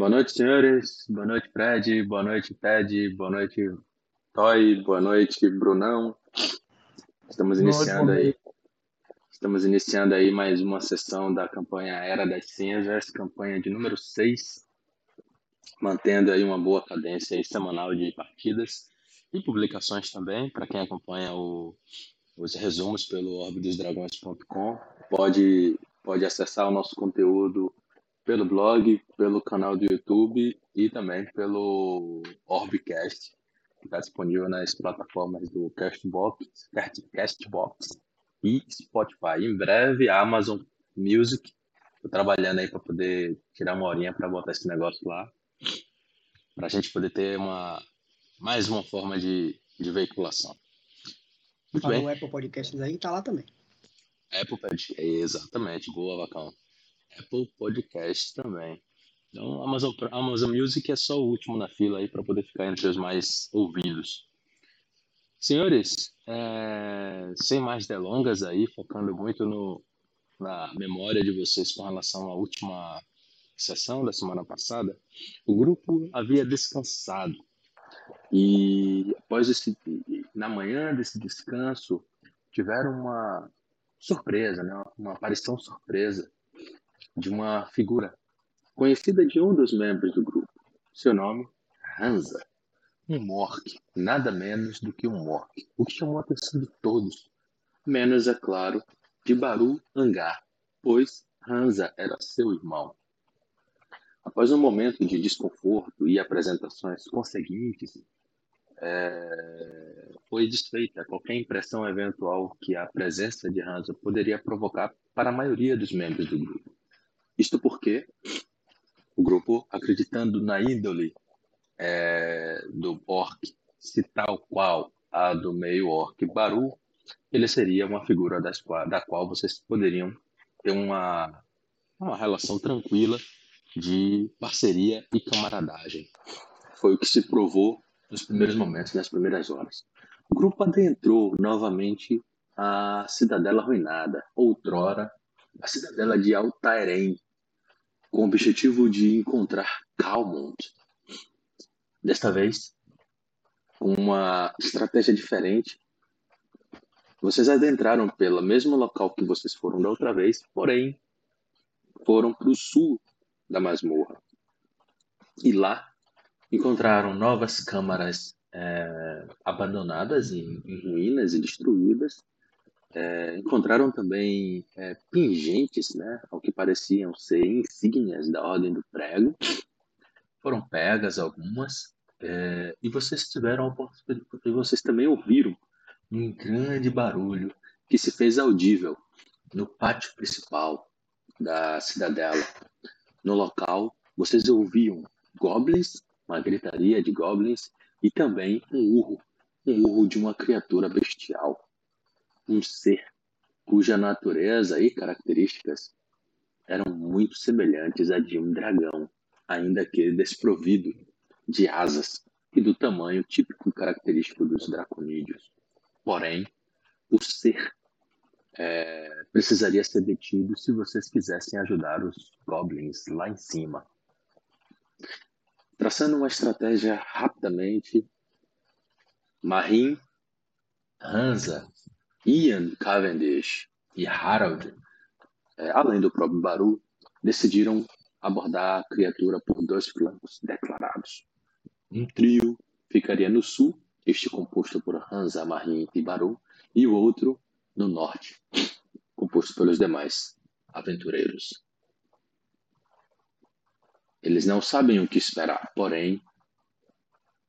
Boa noite, senhores. Boa noite, Fred. Boa noite, Ted. Boa noite, Toy. Boa noite, Brunão. Estamos iniciando aí. Estamos iniciando aí mais uma sessão da campanha Era das Cinzas, campanha de número 6, mantendo aí uma boa cadência aí semanal de partidas e publicações também, para quem acompanha o, os resumos pelo orbidosdragões.com, pode pode acessar o nosso conteúdo pelo blog, pelo canal do YouTube e também pelo Orbcast, que está disponível nas plataformas do Castbox, Castbox e Spotify. Em breve, a Amazon Music. Estou trabalhando aí para poder tirar uma horinha para botar esse negócio lá, para a gente poder ter uma mais uma forma de, de veiculação. Muito bem. O Apple Podcasts aí tá lá também. Apple Podcast, exatamente, boa, Vacão. Apple Podcast também. Então, Amazon, Amazon Music é só o último na fila aí para poder ficar entre os mais ouvidos. Senhores, é, sem mais delongas aí, focando muito no, na memória de vocês com relação à última sessão da semana passada, o grupo havia descansado. E após esse, na manhã desse descanso, tiveram uma surpresa, né? uma aparição surpresa de uma figura conhecida de um dos membros do grupo. Seu nome, Hansa. Um Mork, nada menos do que um Mork, o que chamou a atenção de todos, menos, é claro, de Baru Angar, pois Hansa era seu irmão. Após um momento de desconforto e apresentações conseguintes, é, foi desfeita qualquer impressão eventual que a presença de Hansa poderia provocar para a maioria dos membros do grupo. Isto porque o grupo, acreditando na índole é, do orc, se tal qual a do meio orc Baru, ele seria uma figura das, da qual vocês poderiam ter uma, uma relação tranquila de parceria e camaradagem. Foi o que se provou nos primeiros momentos, nas primeiras horas. O grupo adentrou novamente a cidadela arruinada, outrora a cidadela de Altairém, com o objetivo de encontrar Calmont. Desta vez, com uma estratégia diferente, vocês adentraram pelo mesmo local que vocês foram da outra vez, porém foram para o sul da masmorra. E lá encontraram novas câmaras é, abandonadas em, em, ruínas e destruídas é, encontraram também é, pingentes, né, ao que pareciam ser insígnias da Ordem do Prego. Foram pegas algumas, é, e vocês tiveram vocês também ouviram um grande barulho que se fez audível no pátio principal da cidadela. No local, vocês ouviam goblins, uma gritaria de goblins, e também um urro, um urro de uma criatura bestial um ser cuja natureza e características eram muito semelhantes à de um dragão, ainda que desprovido de asas e do tamanho típico e característico dos draconídeos. Porém, o ser é, precisaria ser detido se vocês quisessem ajudar os goblins lá em cima. Traçando uma estratégia rapidamente, Marim, Hansa Ian Cavendish e Harold, é, além do próprio Baru, decidiram abordar a criatura por dois flancos declarados. Um trio ficaria no sul, este composto por Hansa, Marin e Baru, e o outro no norte, composto pelos demais aventureiros. Eles não sabem o que esperar, porém,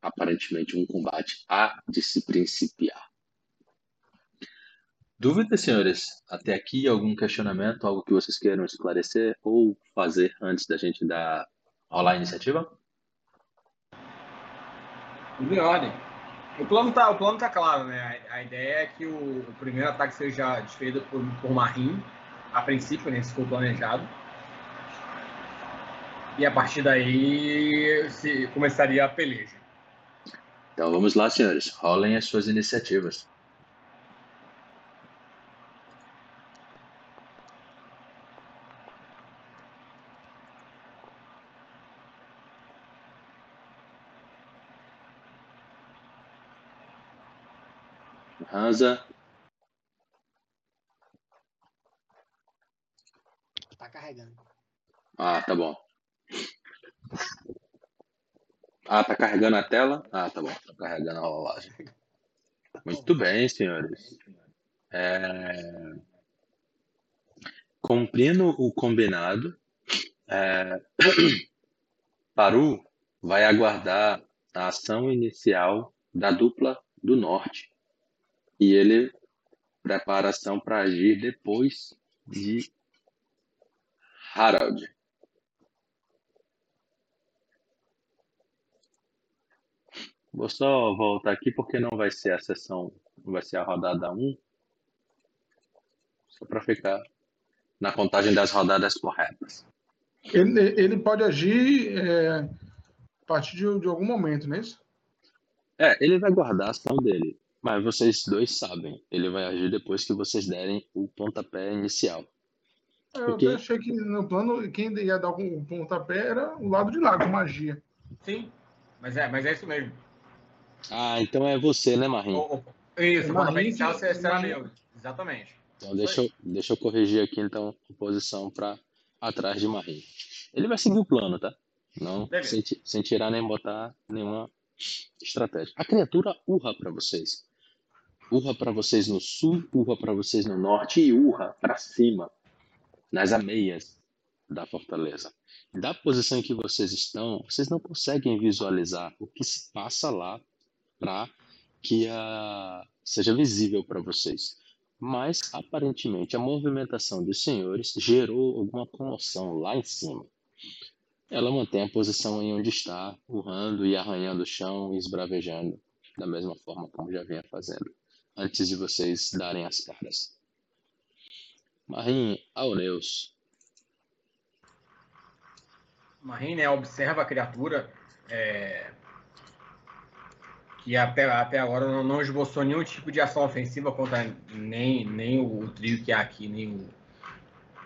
aparentemente um combate há de se principiar. Dúvidas, senhores? Até aqui algum questionamento, algo que vocês queiram esclarecer ou fazer antes da gente dar rolar a iniciativa? Ordem. O plano tá, o plano tá claro, né? A, a ideia é que o, o, primeiro ataque seja desfeito por, por Marim, a princípio, né? For planejado. E a partir daí se começaria a peleja. Então vamos lá, senhores. Rolem as suas iniciativas. Hansa. Tá carregando. Ah, tá bom. Ah, tá carregando a tela? Ah, tá bom. Tá carregando a rolagem. Muito bem, senhores. É... Cumprindo o combinado, é... Paru vai aguardar a ação inicial da dupla do norte e ele prepara ação para agir depois de Harald. Vou só voltar aqui porque não vai ser a sessão, vai ser a rodada 1. Só para ficar na contagem das rodadas corretas. Ele, ele pode agir é, a partir de, de, algum momento, não é isso? É, ele vai guardar a ação dele. Mas vocês dois sabem, ele vai agir depois que vocês derem o pontapé inicial. Eu Porque... até achei que no plano, quem ia dar o pontapé era o lado de lá, com magia. Sim, mas é, mas é isso mesmo. Ah, então é você, né, Marinho? Isso, o pontapé inicial será meu. Exatamente. Então deixa eu, deixa eu corrigir aqui então a posição para atrás de Marinho. Ele vai seguir o plano, tá? Não sem, sem, tirar nem botar nenhuma estratégia. A criatura urra para vocês. Urra para vocês no sul, urra para vocês no norte e urra para cima, nas ameias da fortaleza. Da posição em que vocês estão, vocês não conseguem visualizar o que se passa lá para que a... seja visível para vocês. Mas, aparentemente, a movimentação dos senhores gerou alguma comoção lá em cima. Ela mantém a posição em onde está, urrando e arranhando o chão e esbravejando, da mesma forma como já vinha fazendo antes de vocês darem as caras. Marim, Auneus. Marim, né, observa a criatura é, que até, até agora não, não, esboçou nenhum tipo de ação ofensiva contra nem, nem o, o trio que há aqui, nem o,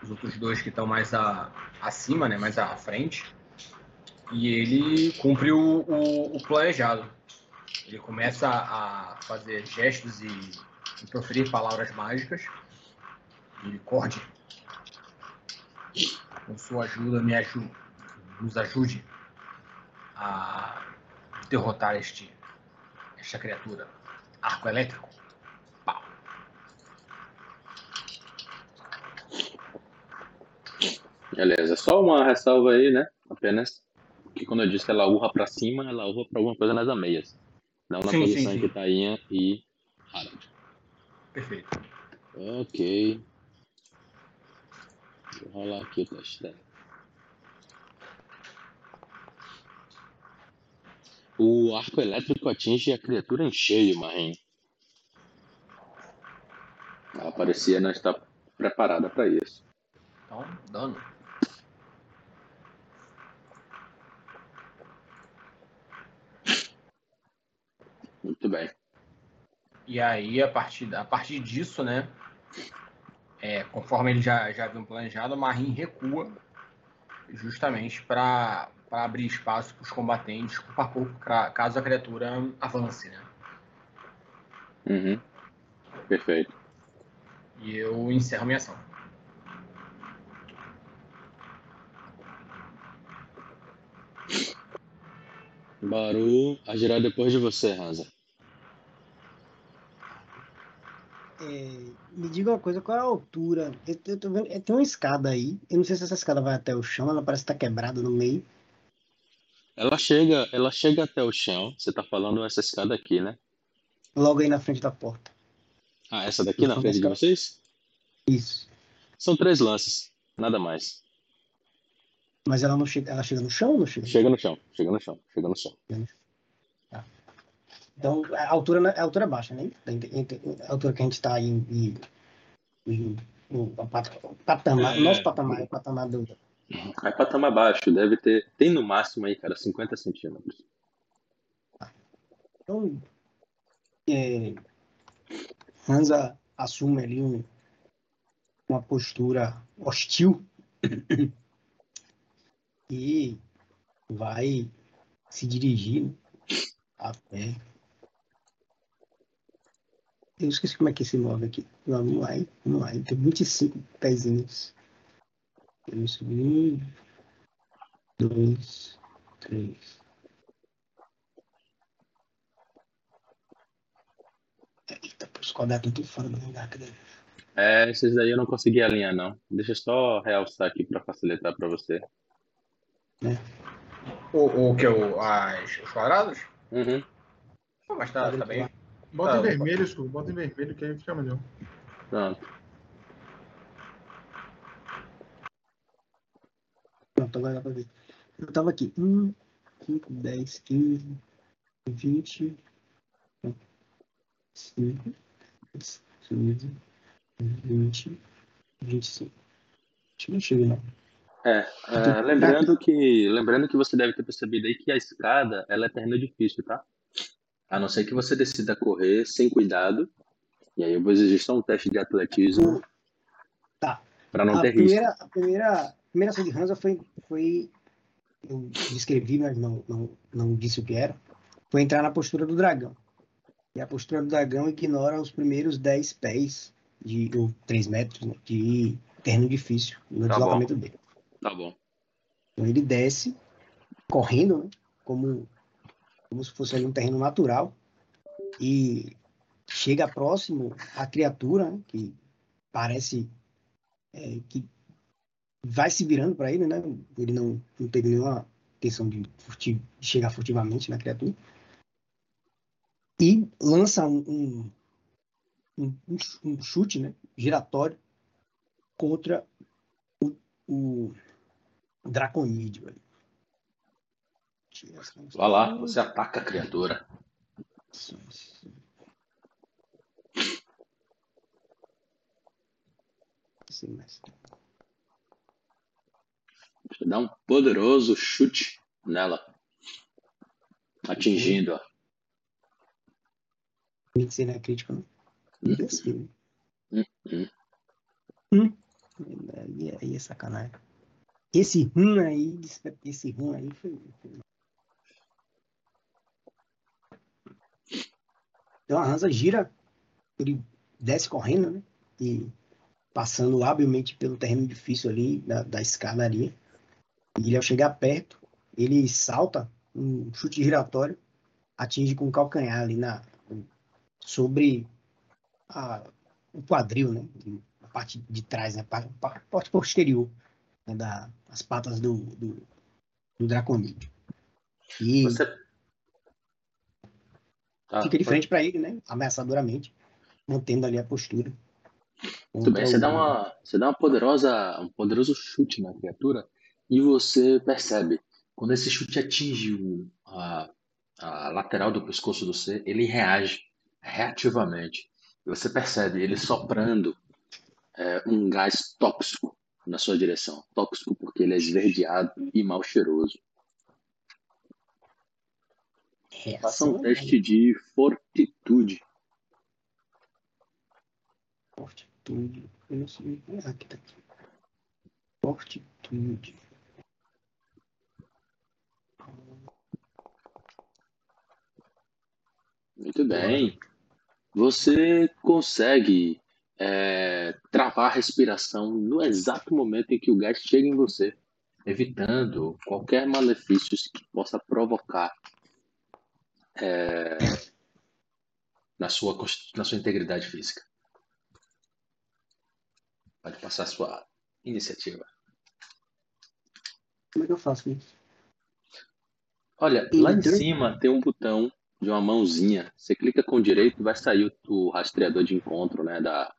os outros dois que estão mais a, acima, né, mais à frente. E ele cumpre o, o, o planejado. Ele começa a fazer gestos e, e proferir palavras mágicas. E Corde, com sua ajuda, me ajude, nos ajude a derrotar este, esta criatura. Arco elétrico. Pau. Beleza, só uma ressalva aí, né? Apenas que quando eu disse que ela urra pra cima, ela urra pra alguma coisa nas ameias. Não na sim, posição sim, sim. que Tainha e Harald. Perfeito. Ok. Vou rolar aqui o teste dela. O arco elétrico atinge a criatura em cheio, Marinho. Ela parecia não estar preparada para isso. Então, dano. Muito bem. E aí, a partir, a partir disso, né? É, conforme ele já, já havia planejado, o Marim recua justamente para abrir espaço para os combatentes, pouco a pouco, caso a criatura avance, né? Uhum. Perfeito. E eu encerro minha ação. Baru agirá depois de você, Hansa. É, me diga uma coisa, qual é a altura? Eu, eu tô vendo, tem uma escada aí. Eu não sei se essa escada vai até o chão, ela parece estar tá quebrada no meio. Ela chega, ela chega até o chão. Você tá falando essa escada aqui, né? Logo aí na frente da porta. Ah, essa daqui na frente de vocês? Isso. São três lances, nada mais. Mas ela não chega, ela chega no chão ou não chega? Chega no chão, chega no chão, chega no chão. Tá. Então, a altura, a altura é baixa, né? A altura que a gente está em, em, em, em patamar, é... nosso patamar é o patamar do... É patamar baixo, deve ter, tem no máximo aí, cara, 50 centímetros. Então, é, Hansa assume ali um, uma postura hostil e vai se dirigir até Eu esqueci como é que se move aqui. Vamos lá, hein? Vamos lá. Tem 25 pezinhos. Temos um, dois, três. Eita, os quadrados estão fora do lugar. Cadê? É, esses daí eu não consegui alinhar, não. Deixa eu só realçar aqui para facilitar para você. É. O, o que? O, as, os quadrados? Uhum. Pô, mas tá, tá bem. Bota Tá, em vermelho, Scu. Bota em vermelho que aí fica melhor. Pronto. Pronto, agora dá pra ver. Eu tava aqui. 1, 5, 10, 15, 20, 5, 15, 20, 25. Acho que não chega, não. É, é, lembrando que lembrando que você deve ter percebido aí que a escada ela é terreno difícil, tá? A não ser que você decida correr sem cuidado. E aí eu vou exigir só um teste de atletismo Tá. para não a ter primeira, risco. a primeira, a primeira ação de Hansa foi, foi. Eu descrevi, mas não, não, não disse o que era. Foi entrar na postura do dragão. E a postura do dragão ignora os primeiros 10 pés, de, ou 3 metros, né, de terreno difícil no Tá bom. deslocamento dele. Tá bom. Então ele desce, correndo, né, como, como se fosse ali um terreno natural, e chega próximo à criatura, né, que parece é, que vai se virando para ele, né? Ele não, não teve nenhuma intenção de, de chegar furtivamente na criatura. E lança um, um, um- um chute né, giratório contra o, o Draconídeo. Vai lá, você ataca a criatura. Sim, Você dá um poderoso chute nela, atingindo-a. tem que ser na crítica, não. Hum. Assim. Hum, hum. Hum. Aí, aí é sacanagem. Esse rum aí, esse rum aí foi. foi- Então a Hansa gira, ele desce correndo, né? E passando habilmente pelo terreno difícil ali da, da escadaria. E ele, ao chegar perto, ele salta um chute giratório, atinge com o calcanhar ali na, sobre a- o quadril, né? A parte de trás, né? Pa- parte posterior né? da, as patas do, do, do draconídeo. E Você. Tá, fica de pode- frente para ele, né? Ameaçadoramente, mantendo ali a postura. Muito bem, você dá uma, você dá uma poderosa, um poderoso chute na criatura e você percebe quando esse chute atinge o, a, a lateral do pescoço do ser, ele reage reativamente. E você percebe ele soprando é, um gás tóxico na sua direção. Tóxico porque ele é esverdeado e mal cheiroso. Faça um teste de fortitude. Fortitude. Eu não sei. Ah, aqui tá aqui. Fortitude. Muito bem. Você consegue é, travar a respiração no exato momento em que o gás chega em você, evitando qualquer malefício que possa provocar é, na, sua, na sua integridade física. Pode passar a sua iniciativa. Como é que eu faço isso? Olha, lá em cima tem um botão de uma mãozinha. Você clica com o direito, vai sair o, o rastreador de encontro, né? Da,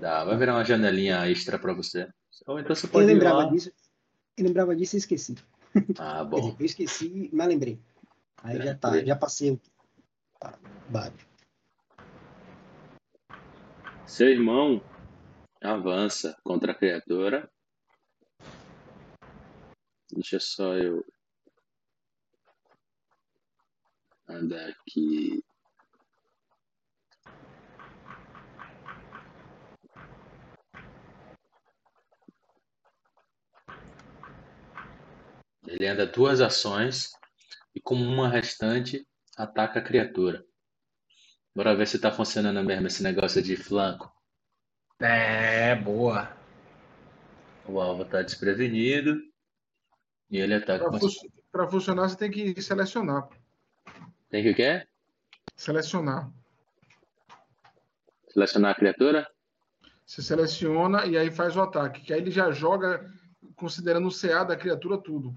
da, vai virar uma janelinha extra para você. Ou então você Eu pode ir lembrava disso. Eu lembrava disso e esqueci. Ah, bom. dizer, eu esqueci, mas lembrei. Aí já tá, já passei. Tá, vale. Seu irmão avança contra a criatura. Deixa só eu andar aqui. Ele anda duas ações e, com uma restante, ataca a criatura. Bora ver se tá funcionando mesmo esse negócio de flanco. É, boa. O alvo tá desprevenido. E ele ataca. Para fu funcionar, você tem que selecionar. Tem que o quê? Selecionar. Selecionar a criatura? Você seleciona e aí faz o ataque. Que aí ele já joga considerando o CA da criatura tudo.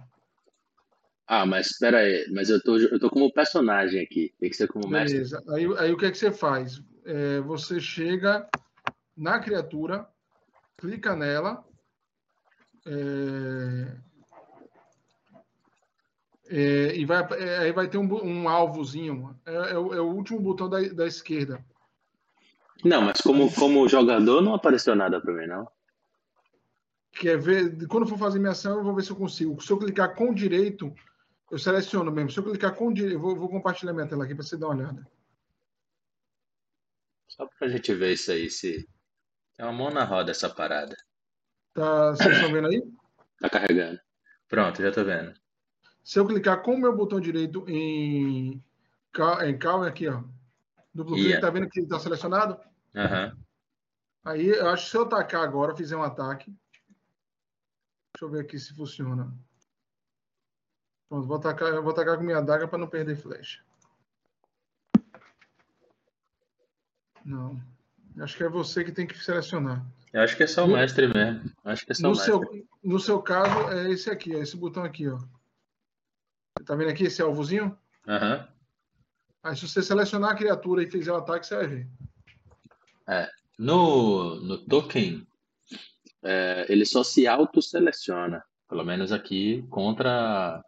Ah, mas espera aí. Mas eu tô, eu tô como personagem aqui. Tem que ser como mestre. Beleza. Aí, aí o que é que você faz? É, você chega na criatura, clica nela. É, é, e vai, é, aí vai ter um, um alvozinho. É, é, o, é, o, último botão da, da esquerda. Não, mas como, como jogador não apareceu nada para mim, não. Quer ver? Quando for fazer minha ação, eu vou ver se eu consigo. Se eu clicar com direito, eu seleciono mesmo. Se eu clicar com direito, eu vou, vou compartilhar minha tela aqui para você dar uma olhada. Só para a gente ver isso aí, se. Tem uma mão na roda essa parada. Tá, vocês estão vendo aí? Tá carregando. Pronto, já tô vendo. Se eu clicar com o meu botão direito em, em Cal, aqui, ó. Duplo clique, tá vendo que ele tá selecionado? Uhum. Aí, eu acho que se eu atacar agora, fizer um ataque. Deixa eu ver aqui se funciona. Pronto, vou atacar, vou atacar com minha adaga para não perder flecha. Não. Acho que é você que tem que selecionar. Eu acho que é só o mestre mesmo. Acho que é só no o mestre. Seu, no seu caso, é esse aqui, ó, esse botão aqui, ó. Tá vendo aqui esse alvozinho? Aham. Uhum. Aí se você selecionar a criatura e fizer o ataque, você vai ver. É. No, no token, é, ele só se auto-seleciona. Pelo menos aqui contra.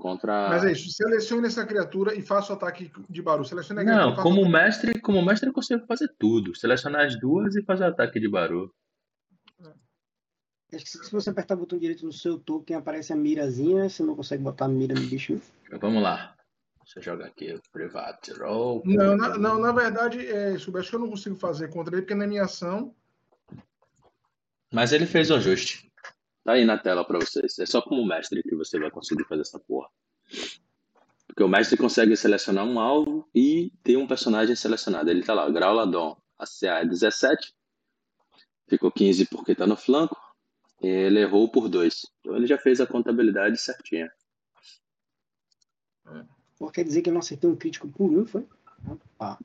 Contra... Mas é isso, selecione essa criatura e faça o ataque de barulho. Selecione a Não, como mestre, como mestre eu consigo fazer tudo. Selecionar as duas e fazer o ataque de barulho. Acho que se você apertar o botão direito no seu token, aparece a mirazinha, você não consegue botar a mira no bicho. Vamos lá. Você joga aqui o Private Roll. Não, na, não, na verdade, é, isso, acho que eu não consigo fazer contra ele, porque na minha ação. Mas ele fez o ajuste. Tá aí na tela para vocês. É só como mestre que você vai conseguir fazer essa porra. Porque o mestre consegue selecionar um alvo e ter um personagem selecionado. Ele tá lá, Grauladon. A CA é 17. Ficou 15 porque tá no flanco. Ele errou por dois. Então ele já fez a contabilidade certinha. Pô, quer dizer que ele não acertou um crítico por um, foi? Ah.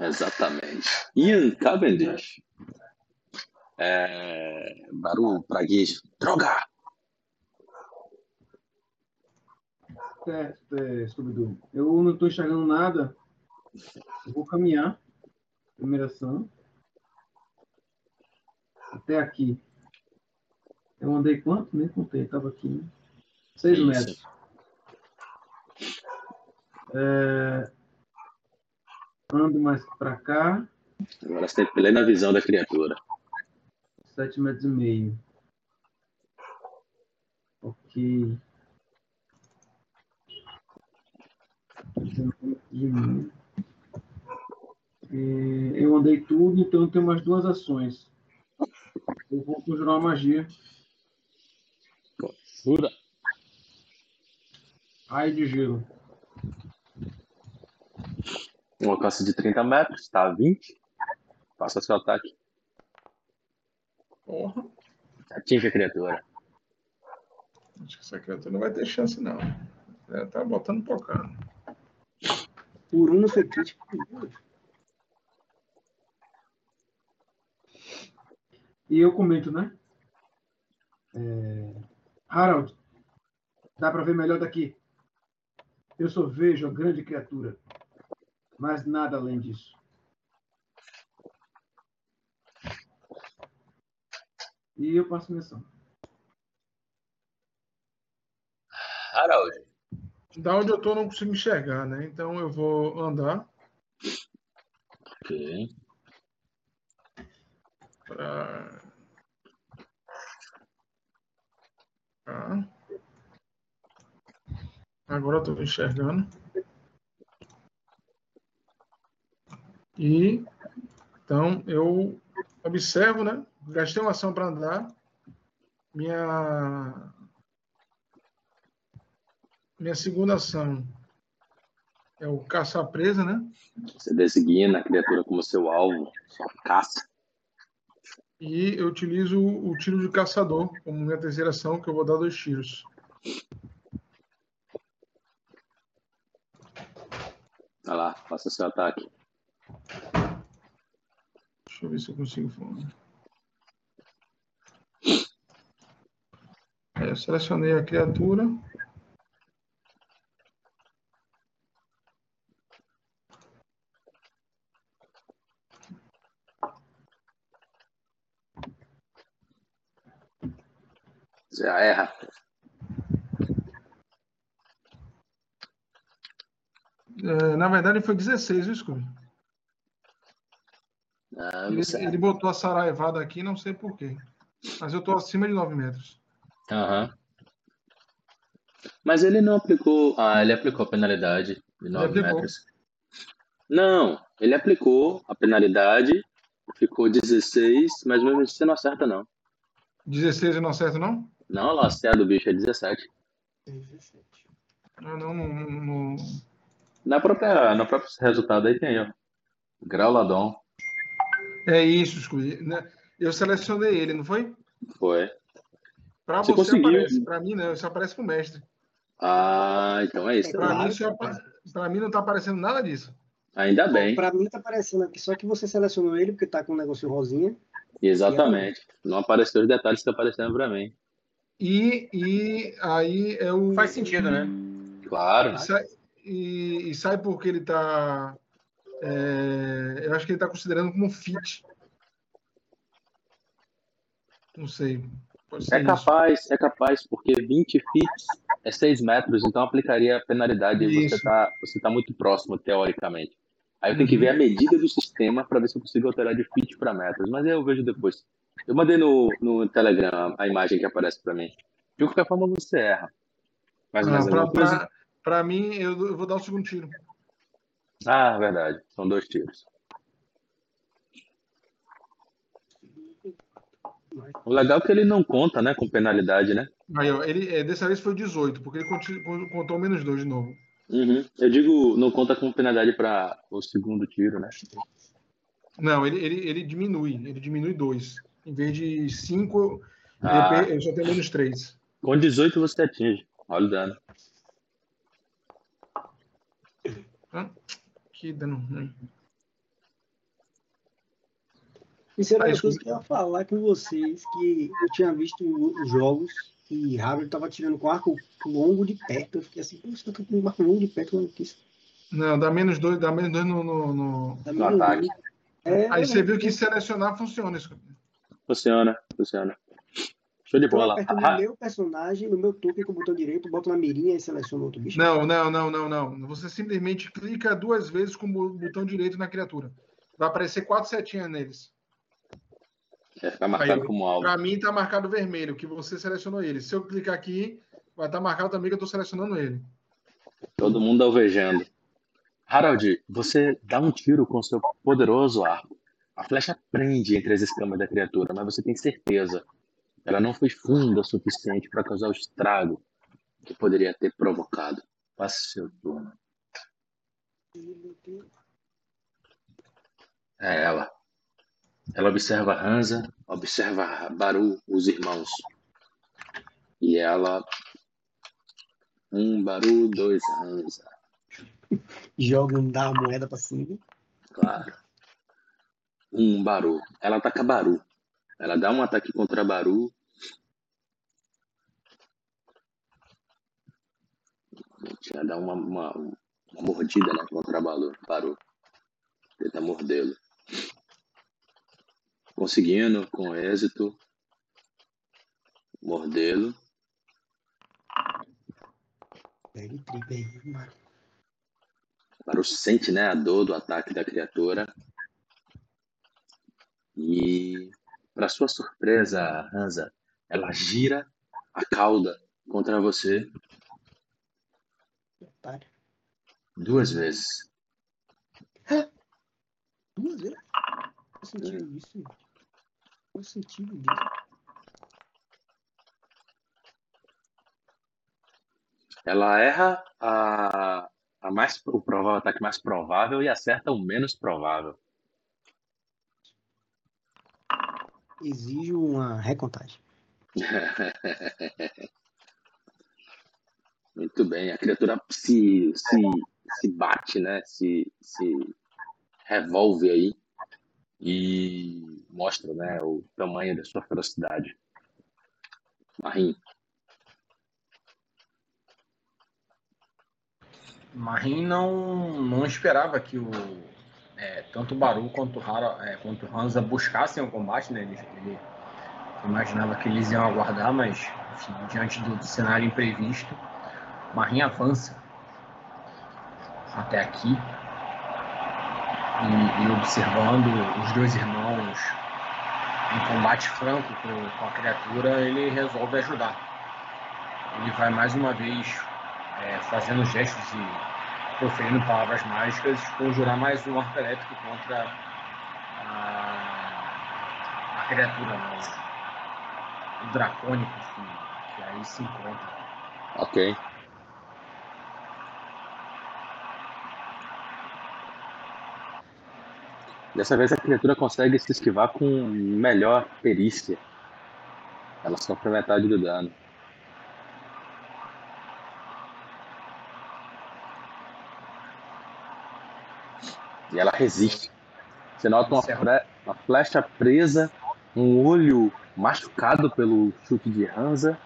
Exatamente. Ian Cavendish. É... Baru, praguejo. Droga! É, é, Eu não estou enxergando nada. Eu vou caminhar. Primeira ação. Até aqui. Eu andei quanto? Nem contei, estava aqui. Né? Seis Isso. metros. É... Ando mais para cá. Agora você tem plena visão da criatura. Sete metros e meio. Ok. Eu andei tudo, então eu tenho mais duas ações. Eu vou conjurar uma magia Jura? Ai de gelo. Um alcance de 30 metros, está a 20. Faça seu ataque. Porra. Atinge a criatura. Acho que essa criatura não vai ter chance, não. Ela tá botando pocando. Por um foi crítico. E eu comento, né? É... Harold, dá para ver melhor daqui. Eu só vejo a grande criatura, mas nada além disso. E eu passo menção. Harold. Da onde eu tô, não consigo enxergar, né? Então eu vou andar. Ok. Pra Tá. Agora estou enxergando. E então eu observo, né? Gastei uma ação para andar. Minha minha segunda ação É o caça-presa, né? Você designa a criatura como seu alvo, sua caça. E eu utilizo o tiro de caçador como minha terceira ação, que eu vou dar dois tiros. Vai lá, faça seu ataque. Deixa eu ver se eu consigo falar. É, eu selecionei a criatura. Já erra. É, na verdade, foi 16, viu, Scooby? Ah, Ele, ele botou a saraivada aqui, não sei porquê. Mas eu tô acima de 9 metros. Aham. Mas ele não aplicou. Ah, ele aplicou a penalidade de 9 aplicou. metros. Não, ele aplicou a penalidade, ficou 16, mas mesmo assim você não acerta, não. 16 eu não acerto, não? Não, lá, a do bicho é 17. Ah, não, não, não, não. Na própria, no próprio resultado aí tem, ó. Grauladon. É isso, Scooby. né? Eu selecionei ele, não foi? Foi. Pra Você você, conseguiu. aparece. Pra mim, não. Isso aparece pro mestre. Ah, então é isso. Pra, claro. mim, mim não tá aparecendo nada disso. Ainda bem. Pra mim tá aparecendo aqui, só que você selecionou ele porque tá com um negócio rosinha. Exatamente. Não apareceu os detalhes que apareceram pra mim. E, e aí é o. Faz sentido, né? Claro. E sai, e, e sai porque ele tá. é, eu acho que ele tá considerando como fit. Não sei. É isso. capaz, é capaz, porque 20 fits é 6 metros, então aplicaria a penalidade e você Isso. tá, você tá muito próximo, teoricamente. Aí eu tenho que ver a medida do sistema para ver se eu consigo alterar de feet para metros, mas aí eu vejo depois. Eu mandei no, no Telegram a imagem que aparece para mim. De qualquer forma, você erra. Mas Ah, pra mim, eu, eu vou dar o segundo tiro. Ah, verdade. São dois tiros. O legal é que ele não conta, né, com penalidade, né? Aí, ó, ele, é, dessa vez foi 18, porque ele conti- contou menos 2 de novo. Uhum. Eu digo, não conta com penalidade para o segundo tiro, né? Não, ele, ele, ele diminui. Ele diminui 2. Em vez de 5, Ah. eu só tenho menos 3. Com 18 você atinge. Olha o dano. Que dano ruim. Isso era uma coisa que eu ia falar com vocês, que eu tinha visto os jogos e Harold tava tirando com arco longo de perto. Eu fiquei assim, pô, você tá com arco longo de perto, não quis. Não, dá menos 2 dá menos dois no, no, no- No ataque. É, Aí você eu- viu que selecionar funciona. Isso. Funciona, funciona. Show de Então, eu bola. aperto Ah, no meu personagem, no meu token com o botão direito, boto na mirinha e seleciono outro bicho. Não, não, não, não, não. Você simplesmente clica duas vezes com o botão direito na criatura. Vai aparecer quatro setinhas neles. Vai ficar marcado Aí, como alvo. Para mim tá marcado vermelho, que você selecionou ele. Se eu clicar aqui, vai estar marcado também que eu estou selecionando ele. Todo mundo alvejando. Harold, você dá um tiro com seu poderoso arco. A flecha prende entre as escamas da criatura, mas você tem certeza. Ela não foi funda o suficiente para causar o estrago que poderia ter provocado. Passe seu turno. É ela. Ela observa Hansa, observa Baru, os irmãos. E ela. Um Baru, dois Hansa. Joga um dá a moeda pra cima. Claro. Um Baru. Ela ataca Baru. Ela dá um ataque contra Baru. Ela dá uma, uma, uma mordida né, contra Baru. Baru. Tenta mordê-lo. Conseguindo, com êxito, mordê-lo. Pega o triple aí, mano. Baru sente né, a dor do ataque da criatura. E, para sua surpresa, Hansa, ela gira a cauda contra você Otário. duas vezes. Duas vezes? Qual o sentido disso? Qual o sentido disso? Ela erra a, a mais, o provável ataque mais provável e acerta o menos provável. Exijo uma recontagem. Muito bem, a criatura se, se, se bate, né? Se, se revolve aí e mostra né, o tamanho da sua ferocidade. Marim. Marim não, não esperava que o, é, tanto o Baru quanto o, Hara, é, quanto o Hansa buscassem o combate, né? Ele, ele, imaginava que eles iam aguardar, mas enfim, diante do, do cenário imprevisto, Marim avança até aqui e, e, observando os dois irmãos em combate franco com, com, a criatura, ele resolve ajudar. Ele vai mais uma vez é, fazendo gestos e proferindo palavras mágicas, conjurar mais um arco elétrico contra a, a criatura, né? o dracônico que, que aí se encontra. Ok. Dessa vez a criatura consegue se esquivar com melhor perícia. Ela sofre metade do dano. E ela resiste. Você nota uma, uma flecha presa, um olho machucado pelo chute de Hansa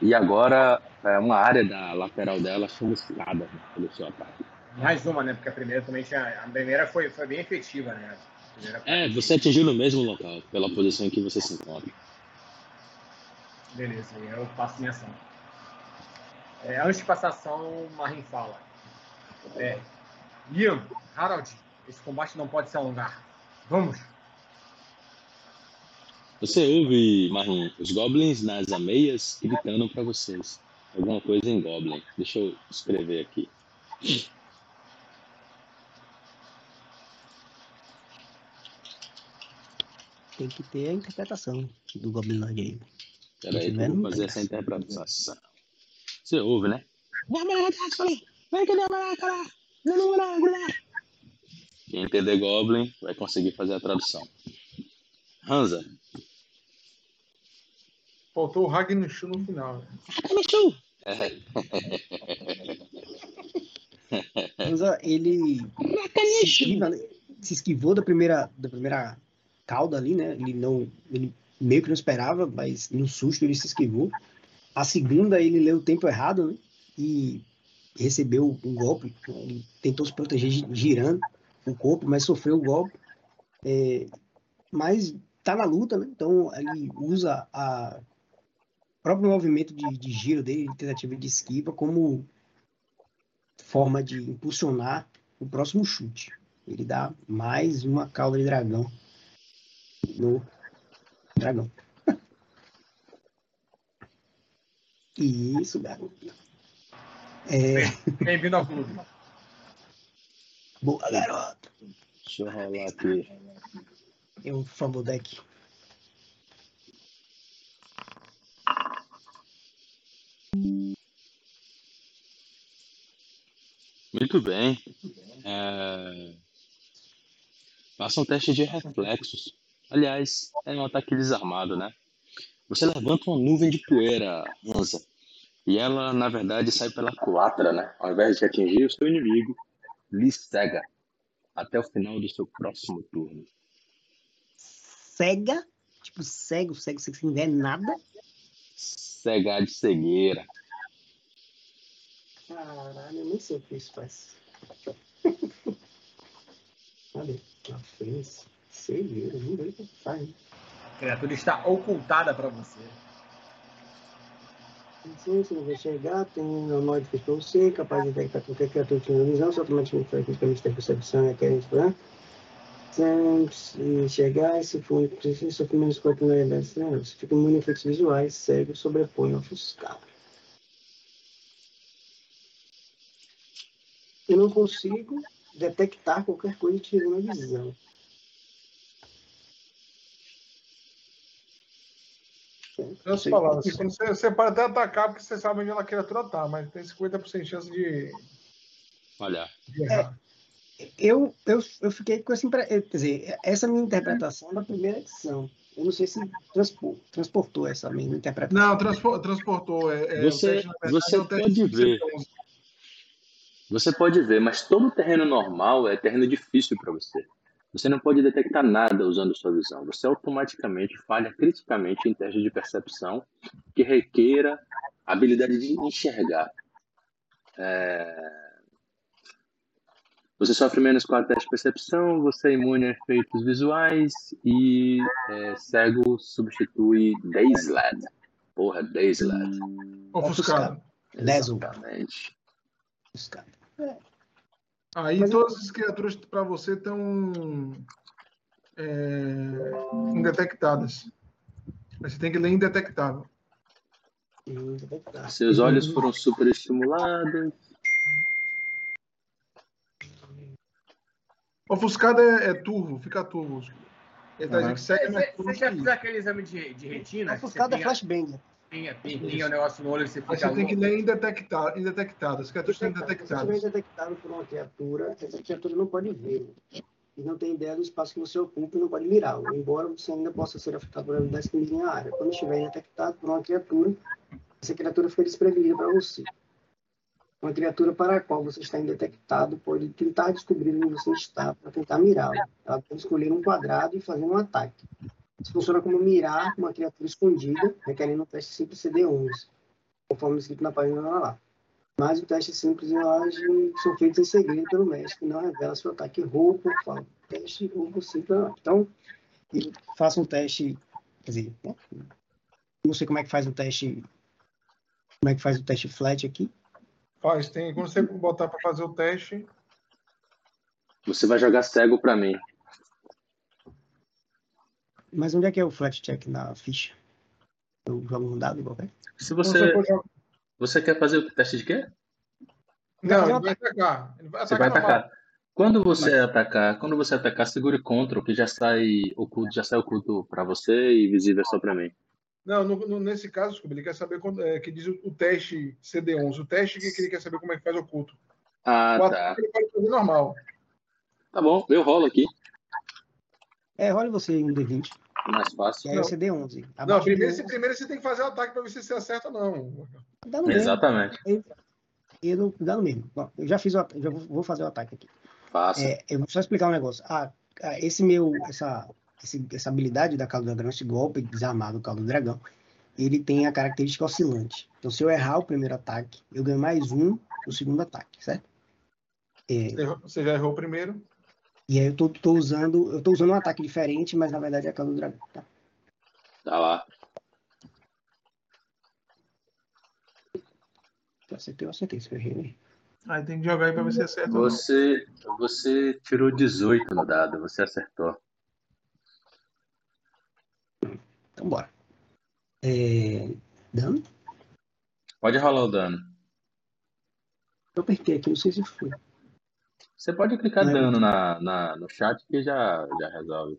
e agora é, uma área da lateral dela chamuscada pelo seu ataque. Mais uma, né? Porque a primeira também tinha. A primeira foi, foi bem efetiva, né? É, você atingiu no mesmo local, pela posição em que você se encontra. Beleza, eu passo minha ação. É, antes de passar a ação, o Marin fala. É, Liam, Harold, esse combate não pode se alongar. Vamos! Você ouve, Marin, os goblins nas ameias gritando para vocês. Alguma coisa em goblin. Deixa eu escrever aqui. Tem que ter a interpretação do Goblin Lord aí. Peraí, vamos fazer essa interpretação. Você ouve, né? Quem entender Goblin vai conseguir fazer a tradução. Hansa. Faltou o Ragnarshu no final. Ragnarshu! Hansa, ele se, esquiva, se esquivou da primeira, da primeira cauda ali, né? Ele não, ele meio que não esperava, mas no susto ele se esquivou. A segunda ele leu o tempo errado, né? E recebeu um golpe. Ele tentou se proteger girando o corpo, mas sofreu o golpe. É, mas tá na luta, né? Então ele usa a próprio movimento de, de giro dele, de tentativa de esquiva, como forma de impulsionar o próximo chute. Ele dá mais uma cauda de dragão no dragão. Isso, garoto. É... Bem-vindo ao clube. Boa, garoto. Deixa eu rolar aqui. Um fumble deck. Muito bem. É... Faça um teste de reflexos. Aliás, é um ataque desarmado, né? Você levanta uma nuvem de poeira, Hansa. E ela, na verdade, sai pela culatra, né? Ao invés de atingir o seu inimigo, lhe cega até o final do seu próximo turno. Cega? Tipo, cego, cego, cego, sem ver nada? Cegar de cegueira. Caralho, eu nem sei o que isso faz. Olha, na frente. Cegueira, não veio o que faz. A criatura está ocultada para você. Sim, você não vai chegar, tem um que para você, capaz de detectar qualquer criatura que não visão, se automaticamente faz fisicamente ter percepção e querem explorar. Se chegar, se for preciso, sofre menos corpo na realidade, você fica imune a efeitos visuais, cego, sobrepõe ofuscado. Eu não consigo detectar qualquer coisa tirando a visão. Palavras, você, você, pode até atacar porque você sabe onde a criatura tá, mas tem 50% de chance de, falhar. Eu, eu, eu fiquei com essa impressão. Quer dizer, essa minha interpretação da primeira edição. Eu não sei se transpor, transportou essa minha interpretação. Não, transpo- transportou. É, é, Você- teste, verdade, você é pode de ver. 111. Você pode ver, mas todo terreno normal é terreno difícil para você. Você não pode detectar nada usando sua visão. Você automaticamente falha criticamente em testes de percepção que requeira a habilidade de enxergar. É, Você sofre menos com a teste de percepção, você é imune a efeitos visuais e é, cego substitui Dazed. Porra, Dazed. Ofuscado. Leso. Exatamente. Ofuscado. Aí Mas eu- todas as criaturas para você estão é, indetectadas. Mas você tem que ler indetectável. Tá. Seus olhos foram superestimulados. Ofuscado é, é turvo, fica turvo. Ele tá que segue Você você já fez aquele exame de, de retina? Ofuscado é flashbang. tem, tem, tem o negócio no olho e você Mas fica você tem que louco? ler indetectável. indetectável. As criaturas estão Se estiver indetectáveis. detectado por uma criatura, essa criatura não pode ver. E não tem ideia do espaço que você ocupa e não pode mirá-lo, embora você ainda possa ser afetado por habilidades que mirem a área. Quando estiver detectado por uma criatura, essa criatura fica desprevenida para você. Uma criatura para a qual você está indetectado pode tentar descobrir onde você está para tentar mirá-lo. Ela pode escolher um quadrado e fazer um ataque. Isso funciona como mirar uma criatura escondida, requerendo um teste simples CD11, conforme escrito na página lá. Mas o teste simples e rolagem são feitos em segredo pelo mestre, que não revela se o ataque falta de teste ou por simples. Então, ele faça um teste, quer dizer, não sei como é que faz o teste, como é que faz o teste flat aqui. Faz, tem. Quando você botar para fazer o teste, Você vai jogar cego pra mim. Mas onde é que é o flat check na ficha? Eu jogo um dado qualquer? Se quando você, jogar- você quer fazer o teste de quê? Não, ele vai atacar. Ele vai Você atacar vai normal. atacar. Quando você atacar, quando você atacar, segure Ctrl, que já sai oculto, já sai oculto pra você e visível só pra mim. Não, no- no- nesse caso, desculpa, ele quer saber quando, é, que diz o, o teste CD11. O teste que, que ele quer saber como é que faz oculto. Ah, o tá. ele pode fazer normal. Tá bom, eu rolo aqui. É, rola você um D20, Mais fácil. aí é Não. CD11. Não, Abaixo primeiro, do- você, primeiro você tem que fazer o ataque para ver se você acerta ou não. Dá no mesmo. Exatamente. Eu não, dá no mesmo. Bom, eu já fiz o, já vou, vou fazer o ataque aqui. Faça. É, eu vou só explicar um negócio. Ah, ah, esse meu, essa, esse- essa habilidade da caldo do dragão, esse golpe desarmado do caldo do dragão, ele tem a característica oscilante. Então, se eu errar o primeiro ataque, eu ganho mais um no segundo ataque, certo? É, Você Você já errou o primeiro. E aí eu tô, tô usando, eu tô usando um ataque diferente, mas na verdade é a caldo do dragão. Tá? Tá lá. Acertei, eu acertei. Se eu errei, errei. Aí tem que jogar aí para ver se acerta. Você, você tirou 18 no dado, você acertou. Então, bora. É, dano? Pode rolar o dano. Eu apertei aqui, não sei se foi. Você pode clicar é dano na, na, no chat que já, já resolve.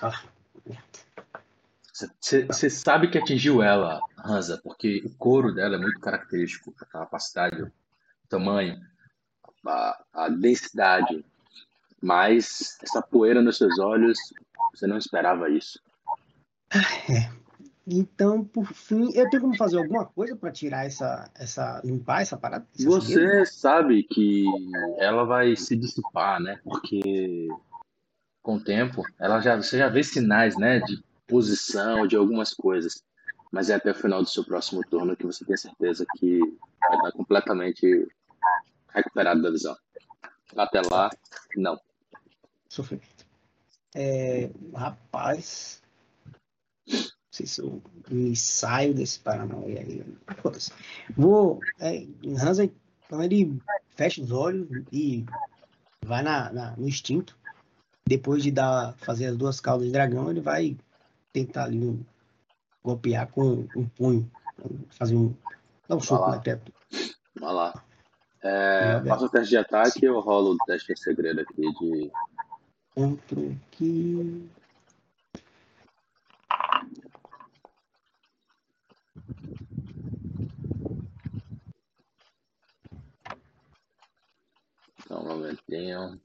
Ah, Você sabe que atingiu ela, Hansa, porque o couro dela é muito característico. A capacidade, o tamanho, a, a densidade. Mas essa poeira nos seus olhos, você não esperava isso. Então, por fim, eu tenho como fazer alguma coisa para tirar essa, essa, limpar essa parada? essa Você cegueira? sabe que ela vai se dissipar, né? Porque com o tempo, ela já, você já vê sinais, né, de posição, de algumas coisas. Mas é até o final do seu próximo turno que você tem certeza que vai estar completamente recuperado da visão. Até lá, não. Sofrimento. É, rapaz, não sei se eu me saio desse paranoia aí. Foda-se. Vou. É, Hansa, então ele fecha os olhos e vai na, na- no instinto. Depois de dar, fazer as duas caudas de dragão, ele vai tentar ali um- golpear com um punho. Fazer um. Dar um soco lá. na criatura. Vai lá. É, faça o teste de ataque eu rolo o teste de segredo aqui de. Outro aqui. Damn.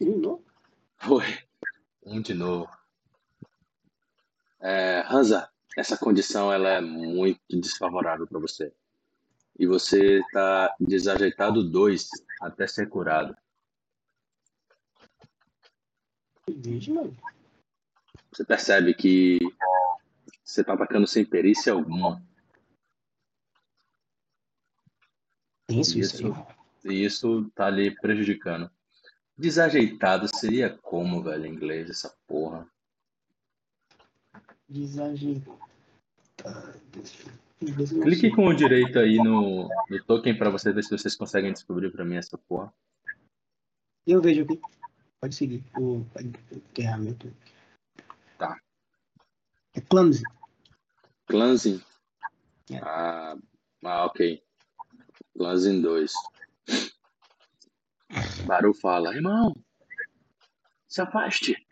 Não. Foi. Um de novo. É, Hansa, essa condição ela é muito desfavorável para você. E você está desajeitado dois até ser curado. Você percebe que você está atacando sem perícia alguma. Isso Isso. E isso tá ali prejudicando. Desajeitado seria como, velho, em inglês, essa porra? Desajeitado. Clique com o direito aí no, no token pra você ver se vocês conseguem descobrir pra mim essa porra. Eu vejo aqui. Pode seguir. O, o enterramento. Tá. É clumsy. Cleansing. É. Ah, ah, ok. Cleansing 2. Baru fala, irmão, se afaste.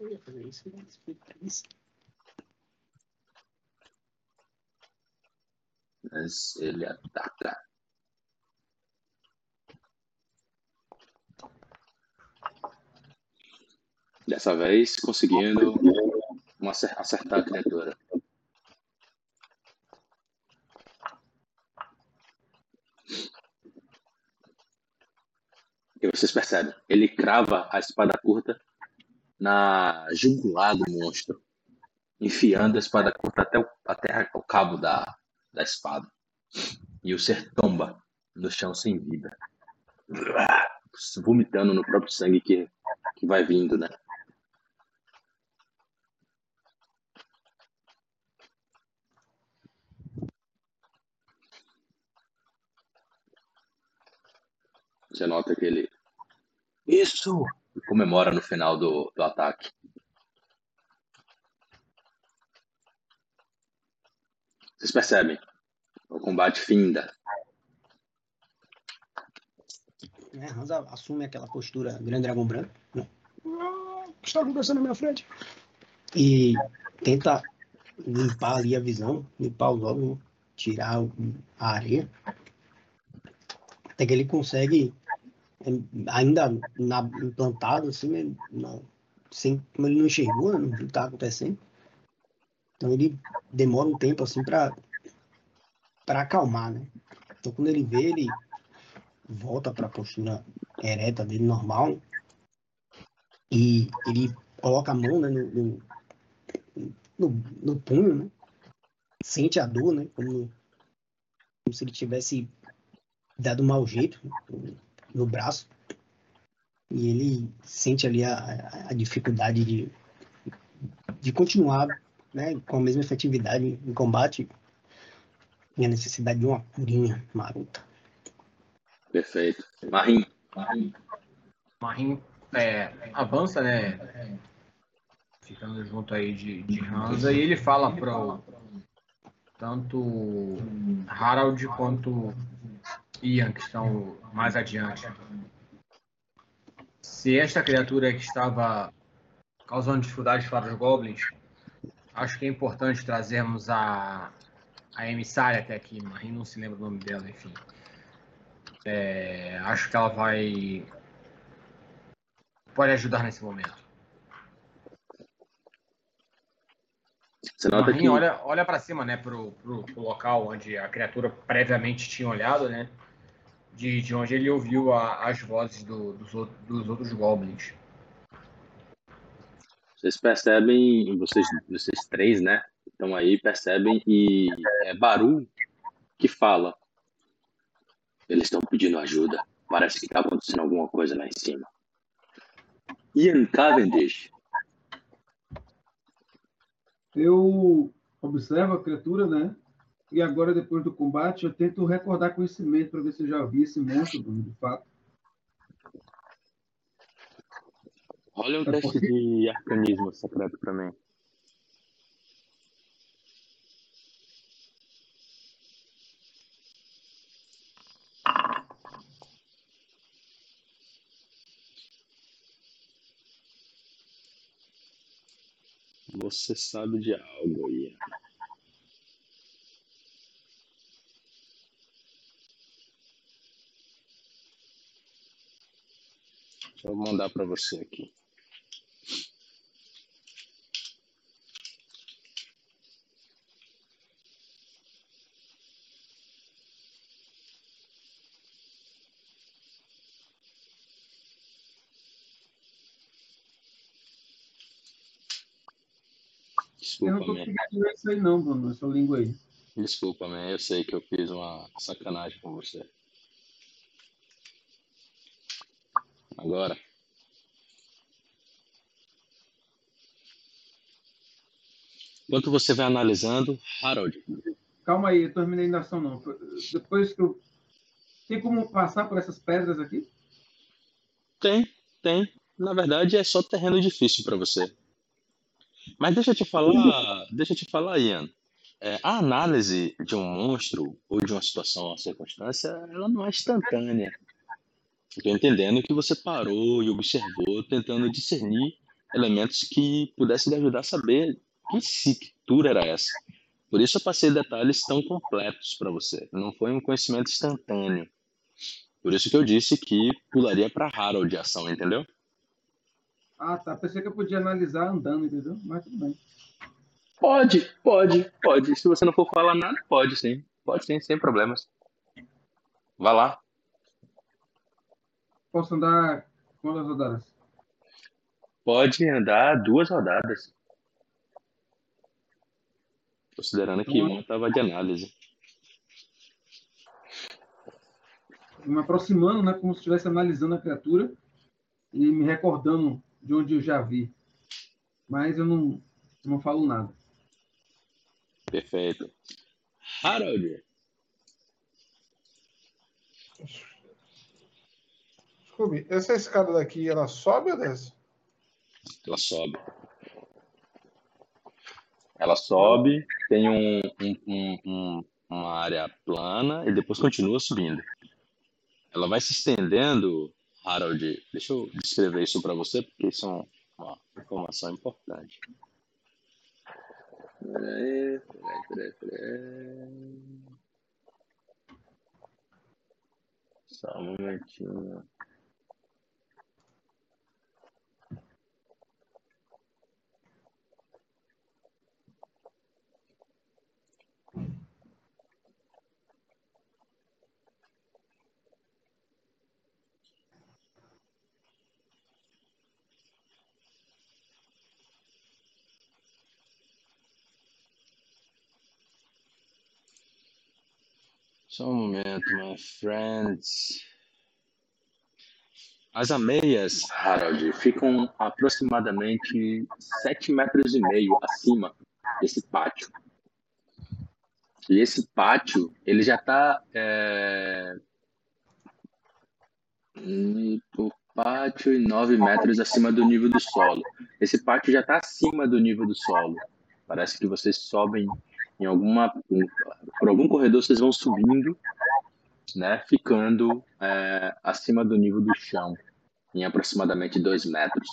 Eu ia fazer isso, eu ia explicar isso. Mas ele ataca. Dessa vez conseguindo acer- acertar a criatura. E vocês percebem, ele crava a espada curta na jugular do monstro, enfiando a espada curta até o, até o cabo da, da espada. E o ser tomba no chão sem vida. Vomitando no próprio sangue que, que vai vindo, né? Você nota que ele. Isso! E comemora no final do, do ataque. Vocês percebem? O combate finda. né? Hansa assume aquela postura grande dragão branco, né? Ah, o que está acontecendo na minha frente? E tenta limpar ali a visão, limpar os olhos, tirar a areia. Até que ele consegue, ainda na, implantado, assim, né? na- sem, como ele não enxergou, né? não viu o que estava acontecendo. Então ele demora um tempo assim para para acalmar, né? Então quando ele vê, ele volta para a postura ereta dele normal e ele coloca a mão né, no, no, no, punho, né? Sente a dor, né? Como, como se ele tivesse dado um mau jeito no, no braço. E ele sente ali a, a- dificuldade de, de continuar né, com a mesma efetividade em combate e a necessidade de uma curinha marota. Perfeito. Marim. Marim é, avança, né? Ficando junto aí de, de Hansa, e ele fala pro tanto Harald quanto Ian, que estão mais adiante. Se esta criatura que estava causando dificuldades para os goblins, acho que é importante trazermos a, a emissária até aqui. Marim não se lembra o nome dela, enfim. É, acho que ela vai pode ajudar nesse momento. Você nota Marim que olha, olha para cima, né, pro, pro, pro local onde a criatura previamente tinha olhado, né, de, de onde ele ouviu a- as vozes do- dos, outros, dos outros goblins. vocês percebem, vocês, vocês três, né? Estão aí, percebem, e é Baru que fala. Eles estão pedindo ajuda. Parece que está acontecendo alguma coisa lá em cima. Ian Cavendish. Eu observo a criatura, né? E agora, depois do combate, eu tento recordar conhecimento para ver se eu já vi esse monstro, de fato. Olha um É teste possível? de arcanismo secreto pra mim. Você sabe de algo, Ian. Eu mandar para você aqui. Eu não Desculpa, tô conseguindo isso aí não, Bruno, essa língua aí. Desculpa, man. Eu sei que eu fiz uma sacanagem com você. Agora, enquanto você vai analisando, Harold, Calma aí, eu terminei ainda ação não. Depois que eu... Tem como passar por essas pedras aqui? tem, tem. Na verdade, é só terreno difícil para você. Mas deixa eu te falar, deixa eu te falar, Ian. É, a análise de um monstro ou de uma situação ou circunstância, ela não é instantânea. Estou entendendo que você parou e observou, tentando discernir elementos que pudessem lhe ajudar a saber que escritura era essa. Por isso eu passei detalhes tão completos para você. Não foi um conhecimento instantâneo. Por isso que eu disse que pularia para Harold a ação, entendeu? Ah, tá. Pensei que eu podia analisar andando, entendeu? Mas tudo bem. Pode, pode, pode. Se você não for falar nada, pode sim. Pode sim, sem problemas. Vá lá. Posso andar quantas rodadas? Pode andar duas rodadas. Considerando que uma estava de análise. Me aproximando, né? Como se estivesse analisando a criatura e me recordando de onde eu já vi. Mas eu não, não falo nada. Perfeito. Harold, Scooby, essa escada daqui, ela sobe ou desce? ela sobe. Ela sobe, tem um, um- um- um- uma área plana e depois continua subindo. Ela vai se estendendo, Harold. Deixa eu descrever isso para você, porque isso é um- uma informação importante. Peraí, peraí, peraí, peraí. Só um momentinho. Só um momento, my friends. As ameias, Harold, ficam aproximadamente 7 metros e meio acima desse pátio. E esse pátio, ele já está o pátio e 9 metros acima do nível do solo. Esse pátio já está acima do nível do solo. Parece que vocês sobem em alguma por algum corredor vocês vão subindo, né, ficando é, acima do nível do chão, em aproximadamente 2 metros.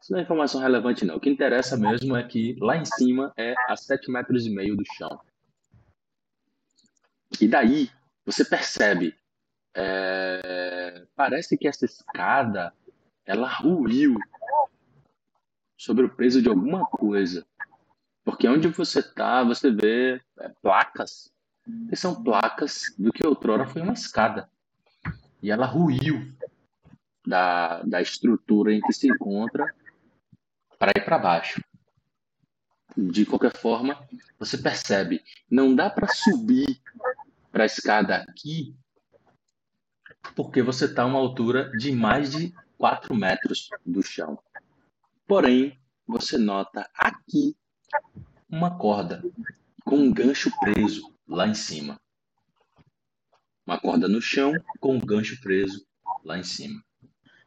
Isso não é informação relevante não. O que interessa mesmo é que lá em cima é a 7 metros e meio do chão. E daí você percebe, é, parece que essa escada ela ruiu sobre o peso de alguma coisa. Porque onde você está, você vê é, placas, que são placas do que outrora foi uma escada. E ela ruiu da, da estrutura em que se encontra para ir para baixo. De qualquer forma, você percebe, não dá para subir para a escada aqui, porque você está a uma altura de mais de 4 metros do chão. Porém, você nota aqui uma corda com um gancho preso lá em cima. Uma corda no chão com um gancho preso lá em cima.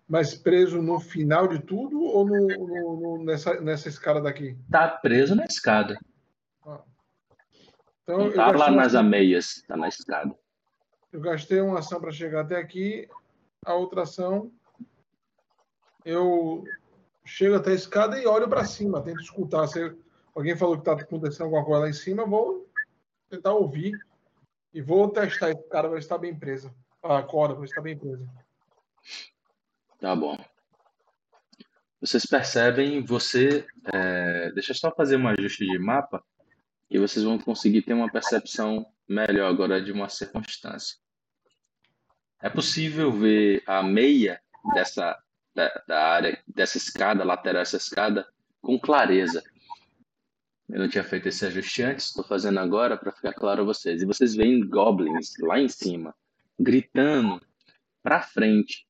Mas preso no final de tudo ou no, no- no- nessa, nessa escada daqui? Tá preso na escada. Então, Não tá lá nas ameias, tá na escada. eu gastei uma ação para chegar até aqui. A outra ação, eu chego até a escada e olho para cima, tento escutar se, Alguém falou que tá acontecendo alguma coisa lá em cima, vou tentar ouvir e vou testar esse cara, ver se tá bem presa. A corda, ver se tá bem presa. Tá bom. Vocês percebem, você. é, deixa eu só fazer um ajuste de mapa e vocês vão conseguir ter uma percepção melhor agora de uma circunstância. É possível ver a meia dessa da, da área, dessa escada, lateral dessa escada, com clareza. Eu não tinha feito esse ajuste antes, estou fazendo agora para ficar claro a vocês. E vocês veem goblins lá em cima, gritando para frente.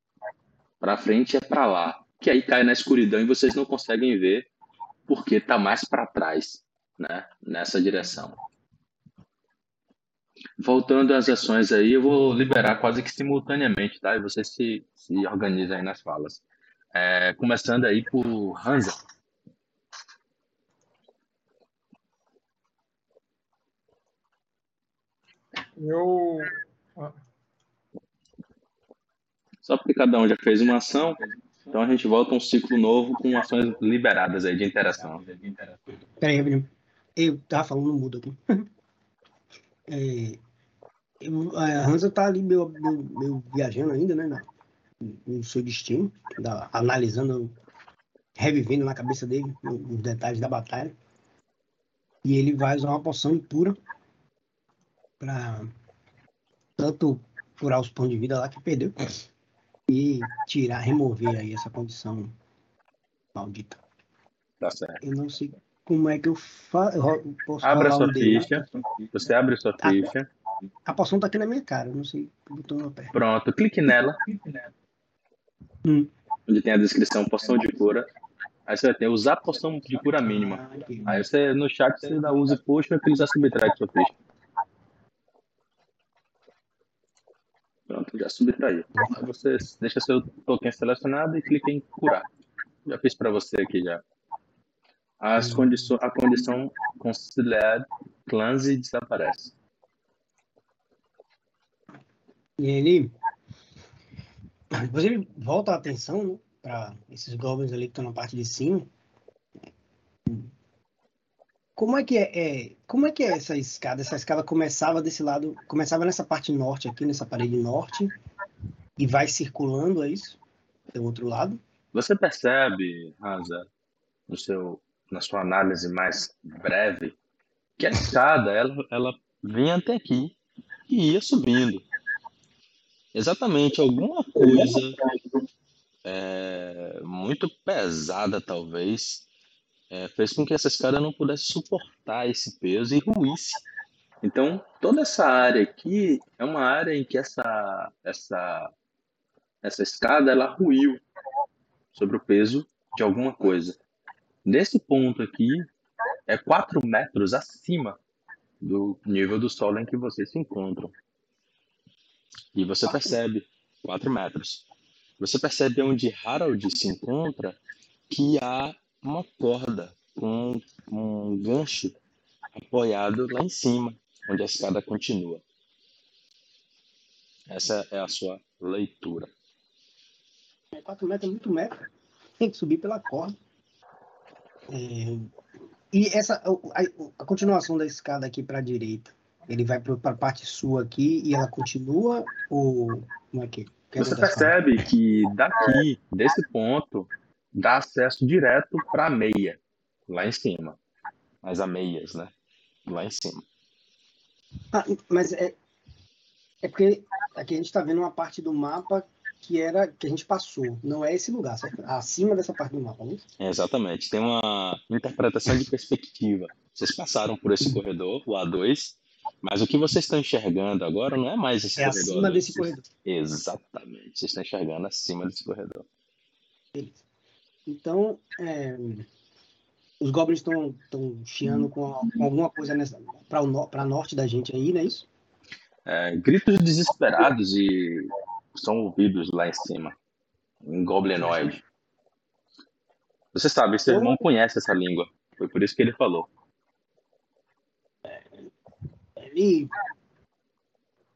Para frente é para lá, que aí cai na escuridão e vocês não conseguem ver porque está mais para trás, né? Nessa direção. Voltando às ações aí, eu vou liberar quase que simultaneamente, tá? E vocês se, se organizam aí nas falas. É, começando aí por Hansa. Eu. Só porque cada um já fez uma ação, então a gente volta um ciclo novo com ações liberadas aí de interação. Peraí. Eu tava falando mudo aqui. É, eu- a Hansa tá ali meu, meu, meu viajando ainda, né? na- no seu destino, da- analisando, revivendo na cabeça dele os detalhes da batalha. E ele vai usar uma poção impura para tanto curar os pontos de vida lá que perdeu e tirar, remover aí essa condição maldita. Tá certo. Eu não sei como é que eu faço. Eu posso Abra sua um dele ficha. Você abre sua Tá. ficha. A poção tá aqui na minha cara, eu não sei que botão eu aperto. Pronto, clique nela. Hum. Onde tem a descrição poção de cura. Aí você vai ter usar poção de cura mínima. Ah. Aí você no chat você dá use push e utilizar subtrai sua ficha. Pronto, já subtraiu. Aí você deixa seu token selecionado e clica em curar. Já fiz para você aqui já. As condições, a condição conciliar clãs e desaparece. E ele. Depois ele volta a atenção né, para esses goblins ali que estão na parte de cima. Como é que é, é- como é que é essa escada? Essa escada começava desse lado, começava nessa parte norte aqui, nessa parede norte, e vai circulando, é isso? Do outro lado? Você percebe, Hansa, no seu, na sua análise mais breve, que a escada ela, ela vinha até aqui e ia subindo. Exatamente, alguma coisa é, muito pesada, talvez, é, fez com que essa escada não pudesse suportar esse peso e ruísse. Então, toda essa área aqui é uma área em que essa, essa, essa escada ela ruiu sobre o peso de alguma coisa. Nesse ponto aqui, é 4 metros acima do nível do solo em que vocês se encontram. E você percebe, 4 metros. Você percebe onde Harold se encontra que há uma corda com um gancho apoiado lá em cima, onde a escada continua. Essa é a sua leitura. 4 metros é muito metro. Tem que subir pela corda. É, E essa, a, a continuação da escada aqui para a direita, ele vai para a parte sua aqui e ela continua ou como é que? Você percebe que daqui, desse ponto, dá acesso direto para a meia, lá em cima. As ameias, né? Lá em cima. Ah, mas é, é porque aqui a gente está vendo uma parte do mapa que era que a gente passou. Não é esse lugar, certo? Acima dessa parte do mapa, não é? É, exatamente. Tem uma interpretação de perspectiva. Vocês passaram por esse corredor, o A2, mas o que vocês estão enxergando agora não é mais esse É corredor. acima né? desse corredor. Exatamente. Vocês estão enxergando acima desse corredor. Então, é, os goblins estão chiando com, com alguma coisa para no, norte da gente aí, não é isso? É, gritos desesperados e são ouvidos lá em cima, em goblinoide. Você sabe, seu irmão conhece essa língua. Foi por isso que ele falou. Ele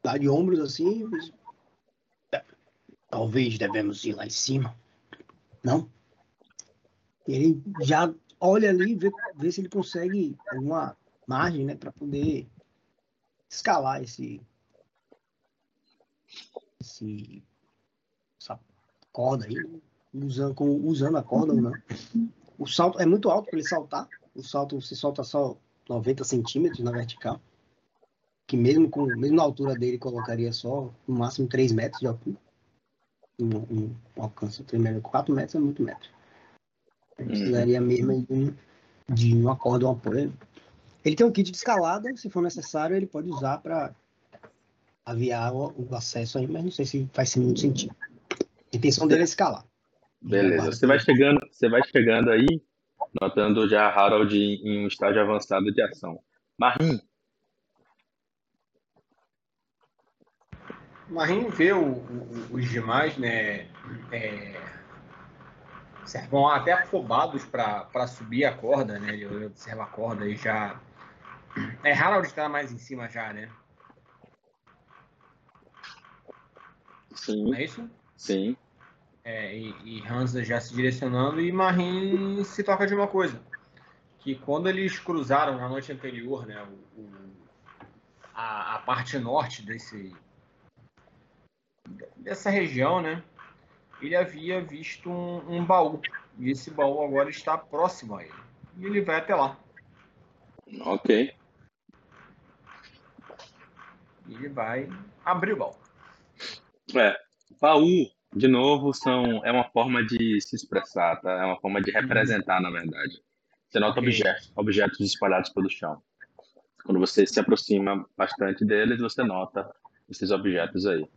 dá de ombros assim. "É, Talvez devemos ir lá em cima. Não? Ele já olha ali e vê, vê se ele consegue alguma margem, né, para poder escalar esse, esse essa corda aí, usando, usando a corda ou não. O salto é muito alto para ele saltar. O salto se solta só 90 centímetros na vertical. Que mesmo, com, mesmo na altura dele colocaria só no máximo 3 metros de altura. Um, um, um alcance 3 metros. 4 metros é muito metro. Ele precisaria mesmo de, um, de corda, um apoio. Ele tem um kit de escalada, se for necessário, ele pode usar para aviar o, o, acesso aí, mas não sei se faz muito sentido. A intenção dele é escalar. Beleza. Você vai chegando, você vai chegando aí, notando já Harold em um estágio avançado de ação. Marim. Marim vê o, o, os demais, né? É, vão até afobados para subir a corda, né? Ele observa a corda e já. É, Harold está mais em cima já, né? Sim. Não é isso? Sim. É, e, e Hansa já se direcionando e Marim se toca de uma coisa. Que quando eles cruzaram na noite anterior, né? O, o, a, a parte norte desse, dessa região, né? Ele havia visto um, um baú. E esse baú agora está próximo a ele. E ele vai até lá. Ok. E ele vai abrir o baú. É, baú, de novo, são, é uma forma de se expressar, tá? É uma forma de representar, na verdade. Você nota Ok. objetos, objetos espalhados pelo chão. Quando você se aproxima bastante deles, você nota esses objetos aí.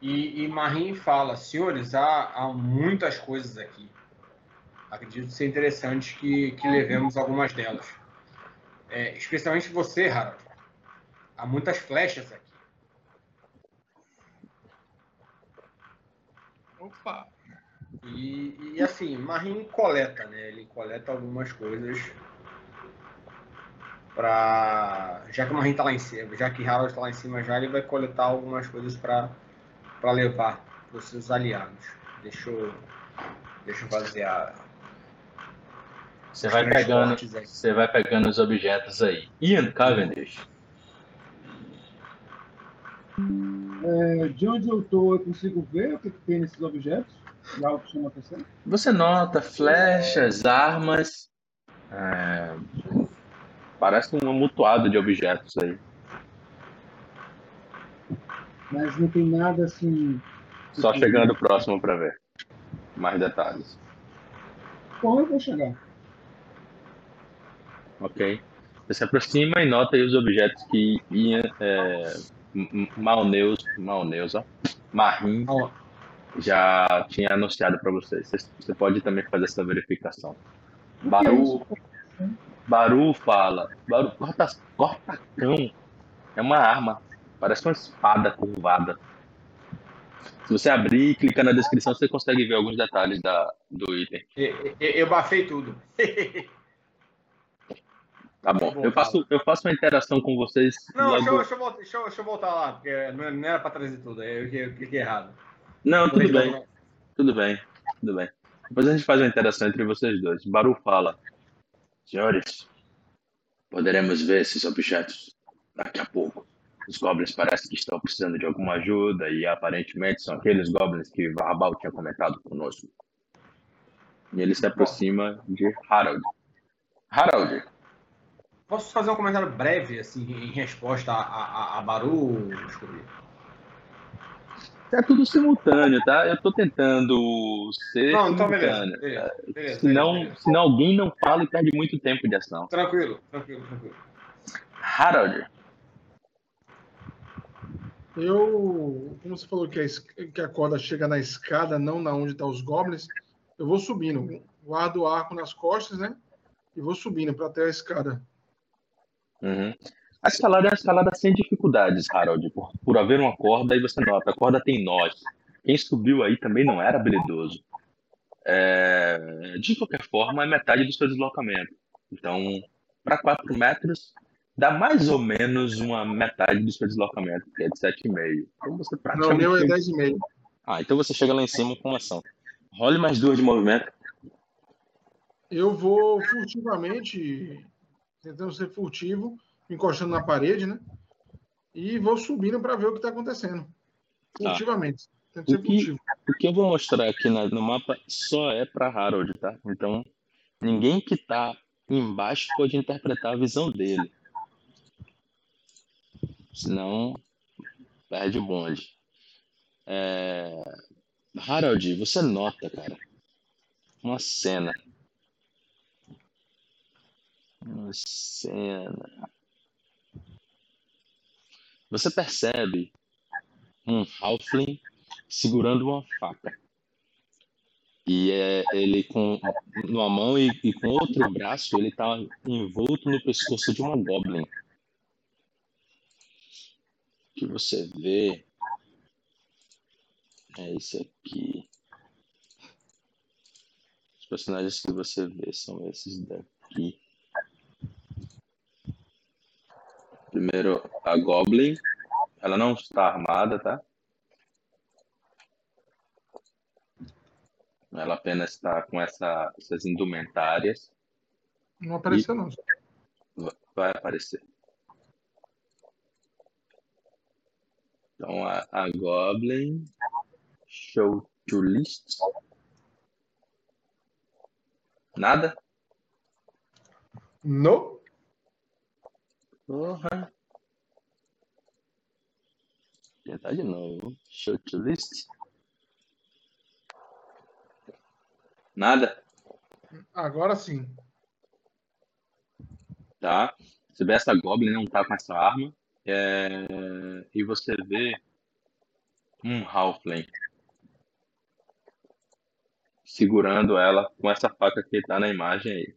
E, e Marim fala, senhores, há, há muitas coisas aqui. Acredito ser interessante que, que levemos algumas delas. É, especialmente você, Harold. Há muitas flechas aqui. Opa! E, e assim, Marim coleta, né? Ele coleta algumas coisas para já que o Marim tá lá em cima, já que Harold tá lá em cima já, ele vai coletar algumas coisas para para levar para os seus aliados. Deixa eu deixa eu fazer a Você vai pegando, você vai pegando os objetos aí. Ian Cavendish. É, de onde eu tô, eu consigo ver o que, que tem nesses objetos? E algo que chama atenção? Você nota flechas, armas. é, Parece um amontoado de objetos aí. Mas não tem nada assim. Só chegando próximo para ver mais detalhes. Bom, eu vou chegar. Ok? Você se aproxima e nota aí os objetos que Ian, é, Malneus, Malneus, ó, Marim Ó, já tinha anunciado para vocês. Você, pode também fazer essa verificação. Baru, Baru fala, Baru, corta, corta-cão é uma arma, parece uma espada curvada. Se você abrir e clicar na descrição, você consegue ver alguns detalhes da, do item. eu, eu, eu bafei tudo. Tá bom. Eu faço, eu faço uma interação com vocês Não, deixa eu, logo. deixa, eu voltar, deixa, eu, deixa eu voltar lá, porque não, era para trazer tudo, eu, cliquei errado. Não, tudo bem, tudo bem, tudo bem. Depois a gente faz uma interação entre vocês dois. Baru fala: Senhores, poderemos ver esses objetos daqui a pouco. Os goblins parecem que estão precisando de alguma ajuda e aparentemente são aqueles goblins que Varbal tinha comentado conosco. E ele se aproxima de Harold. Harold, Posso fazer um comentário breve, assim, em resposta a, a, a Baru, é tudo simultâneo, tá? Eu tô tentando ser Não, então beleza. simultâneo. Beleza, beleza, Senão, beleza. senão alguém não fala e perde muito tempo de ação. Tranquilo, tranquilo, tranquilo. Harold, Eu, como você falou que a, que a corda chega na escada, não na onde estão os goblins, eu vou subindo. Guardo o arco nas costas, né? E vou subindo para até a escada. Uhum. A escalada é uma escalada sem dificuldades, Harold, por, por haver uma corda e você nota, a corda tem nós. Quem subiu aí também não era habilidoso. É, de qualquer forma, é metade do seu deslocamento. Então, para 4 metros, dá mais ou menos uma metade do seu deslocamento, que é de 7,5. Então você Não, o praticamente. meu é 10,5. Ah, então você chega lá em cima com ação. Role mais duas de movimento. Eu vou furtivamente, tentando ser furtivo, encostando na parede, né? E vou subindo para ver o que está acontecendo. Tá. Furtivamente. Ser O que, o que eu vou mostrar aqui na- no mapa só é para Harold, tá? Então, ninguém que tá embaixo pode interpretar a visão dele. Senão, perde o bonde. É... Harold, você nota, cara, uma cena. Uma cena. Você percebe um Halfling segurando uma faca. E é ele com numa mão e, e com outro braço ele tá envolto no pescoço de uma goblin. Que você vê é esse aqui. Os personagens que você vê são esses daqui. Primeiro, a Goblin. Ela não está armada, tá? Ela apenas está com essa, essas indumentárias. Não apareceu, não. Va- Vai aparecer. Então, a, a Goblin. Show to list. Nada? Não. Porra. Tentar de novo. Show to list. Nada? Agora sim. tá? Vê essa Goblin não tá com essa arma. É, E você vê um Halfling segurando ela com essa faca que tá na imagem aí.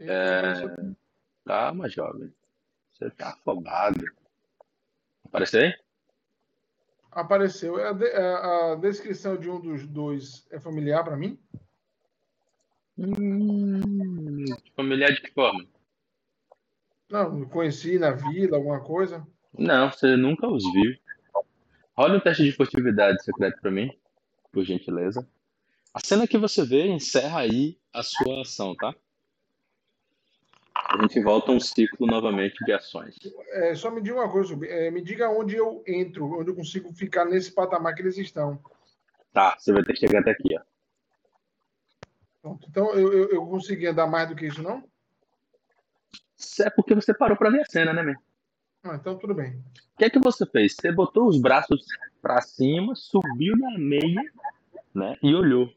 É. Apareceu. Calma, jovem. Você tá afobado. Apareceu aí? Apareceu. A, de- a- a descrição de um dos dois é familiar para mim? Hum, familiar de que forma? Não, conheci na vila, alguma coisa. Não, você nunca os viu. Rola um teste de furtividade secreto pra mim, por gentileza. A cena que você vê encerra aí a sua ação, tá? A gente volta um ciclo novamente de ações. É, só me diga uma coisa, é, me diga onde eu entro, onde eu consigo ficar nesse patamar que eles estão. Tá, você vai ter que chegar até aqui, ó. Pronto. Então eu, eu, eu consegui andar mais do que isso, não? É porque você parou pra ver a cena, né, meu? Ah, então tudo bem. O que é que você fez? Você botou os braços pra cima, subiu na meia, né? E olhou.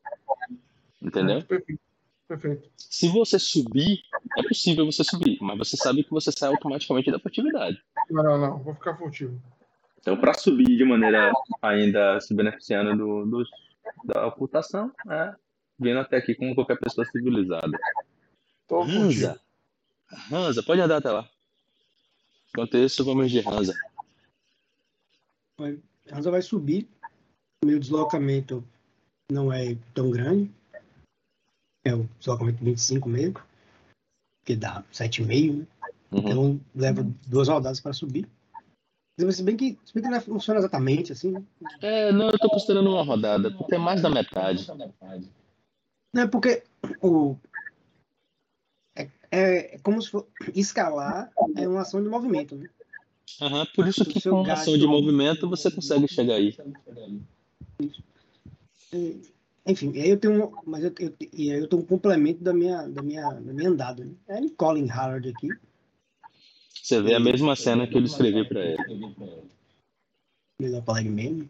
Entendeu? Perfeito. Perfeito. Se você subir, é possível você subir, mas você sabe que você sai automaticamente da furtividade. Não, não, não. Vou ficar furtivo. Então, para subir de maneira ainda se beneficiando do, do- da ocultação, é vindo até aqui como qualquer pessoa civilizada. Tô furtivo. Hansa, pode andar até lá. Enquanto isso, vamos de Hansa. Hansa vai subir. Meu deslocamento não é tão grande. É o deslocamento 25 mesmo. Que dá 7,5, né? Uhum. Então leva duas rodadas para subir. Se bem que, se bem que não funciona exatamente assim, né? É, não, eu tô considerando uma rodada, porque é mais da metade. Não é porque o. É, é como se for. Escalar é uma ação de movimento, né? Aham, por isso que com gasto- ação de movimento você consegue chegar aí. E, Enfim, aí eu tenho. um- Mas eu, eu, e aí eu tenho um complemento da minha, da minha, da minha andada. Né? É ele Colin Howard aqui. Você vê a mesma cena que eu descrevi para ele. Melhor colega mesmo.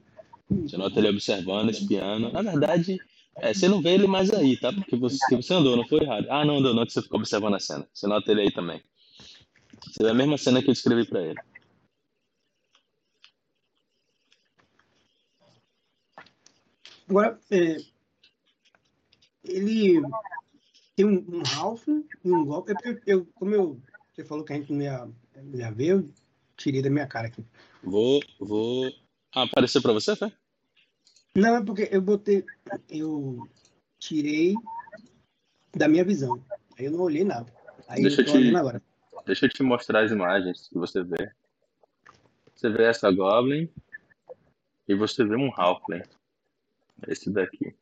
Você nota ele observando, espiando. Na verdade, é, você não vê ele mais aí, tá? Porque você, que você andou, não foi errado. Ah, não andou, não, que você ficou observando a cena. Você nota ele aí também. Você vê a mesma cena que eu descrevi para ele. Agora, é, ele tem um, um Ralph e um golpe. É porque eu, como eu, você falou que a gente não ia, não ia ver, eu tirei da minha cara aqui. Vou, vou. Ah, apareceu para você, Fé? Não, é porque eu botei. Eu tirei da minha visão. Aí eu não olhei nada. Aí Deixa eu te- olhando agora. Deixa eu te mostrar as imagens que você vê. Você vê essa Goblin e você vê um Halfling. Esse daqui.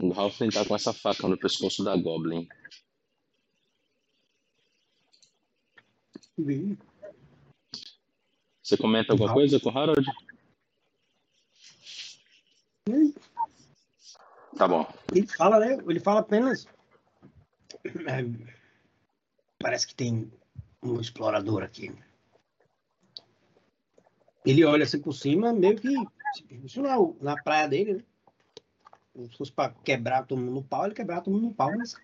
O Halfling tá com essa faca no pescoço da Goblin. Bem, Você comenta alguma coisa com o Harold? Tá bom. Ele fala, né? Ele fala apenas. é, parece que tem um explorador aqui. Ele olha assim por cima, meio que. Isso na, na praia dele, né? Se fosse pra quebrar todo mundo no pau, ele quebrar todo mundo no pau, mas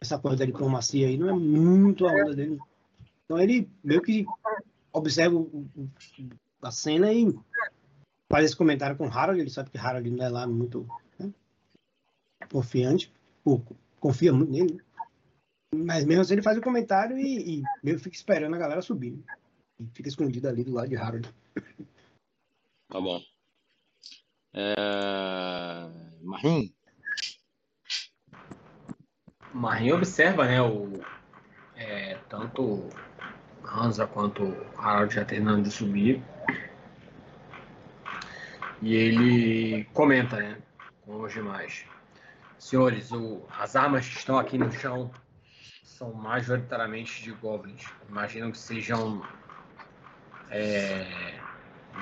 essa coisa da diplomacia aí não é muito a onda dele. Então ele meio que observa o- o- a cena e faz esse comentário com o Harold. Ele sabe que Harold não é lá muito né, confiante, ou confia muito nele. Mas mesmo assim ele faz o comentário e, e meio que fica esperando a galera subir. né? E fica escondido ali do lado de Harold. Tá bom. É... Marim, Marinho observa, né, o, é, tanto Hansa quanto Harald já terminando de subir. E ele comenta, né, com os demais. Senhores, o- as armas que estão aqui no chão são majoritariamente de goblins. Imagino que sejam é,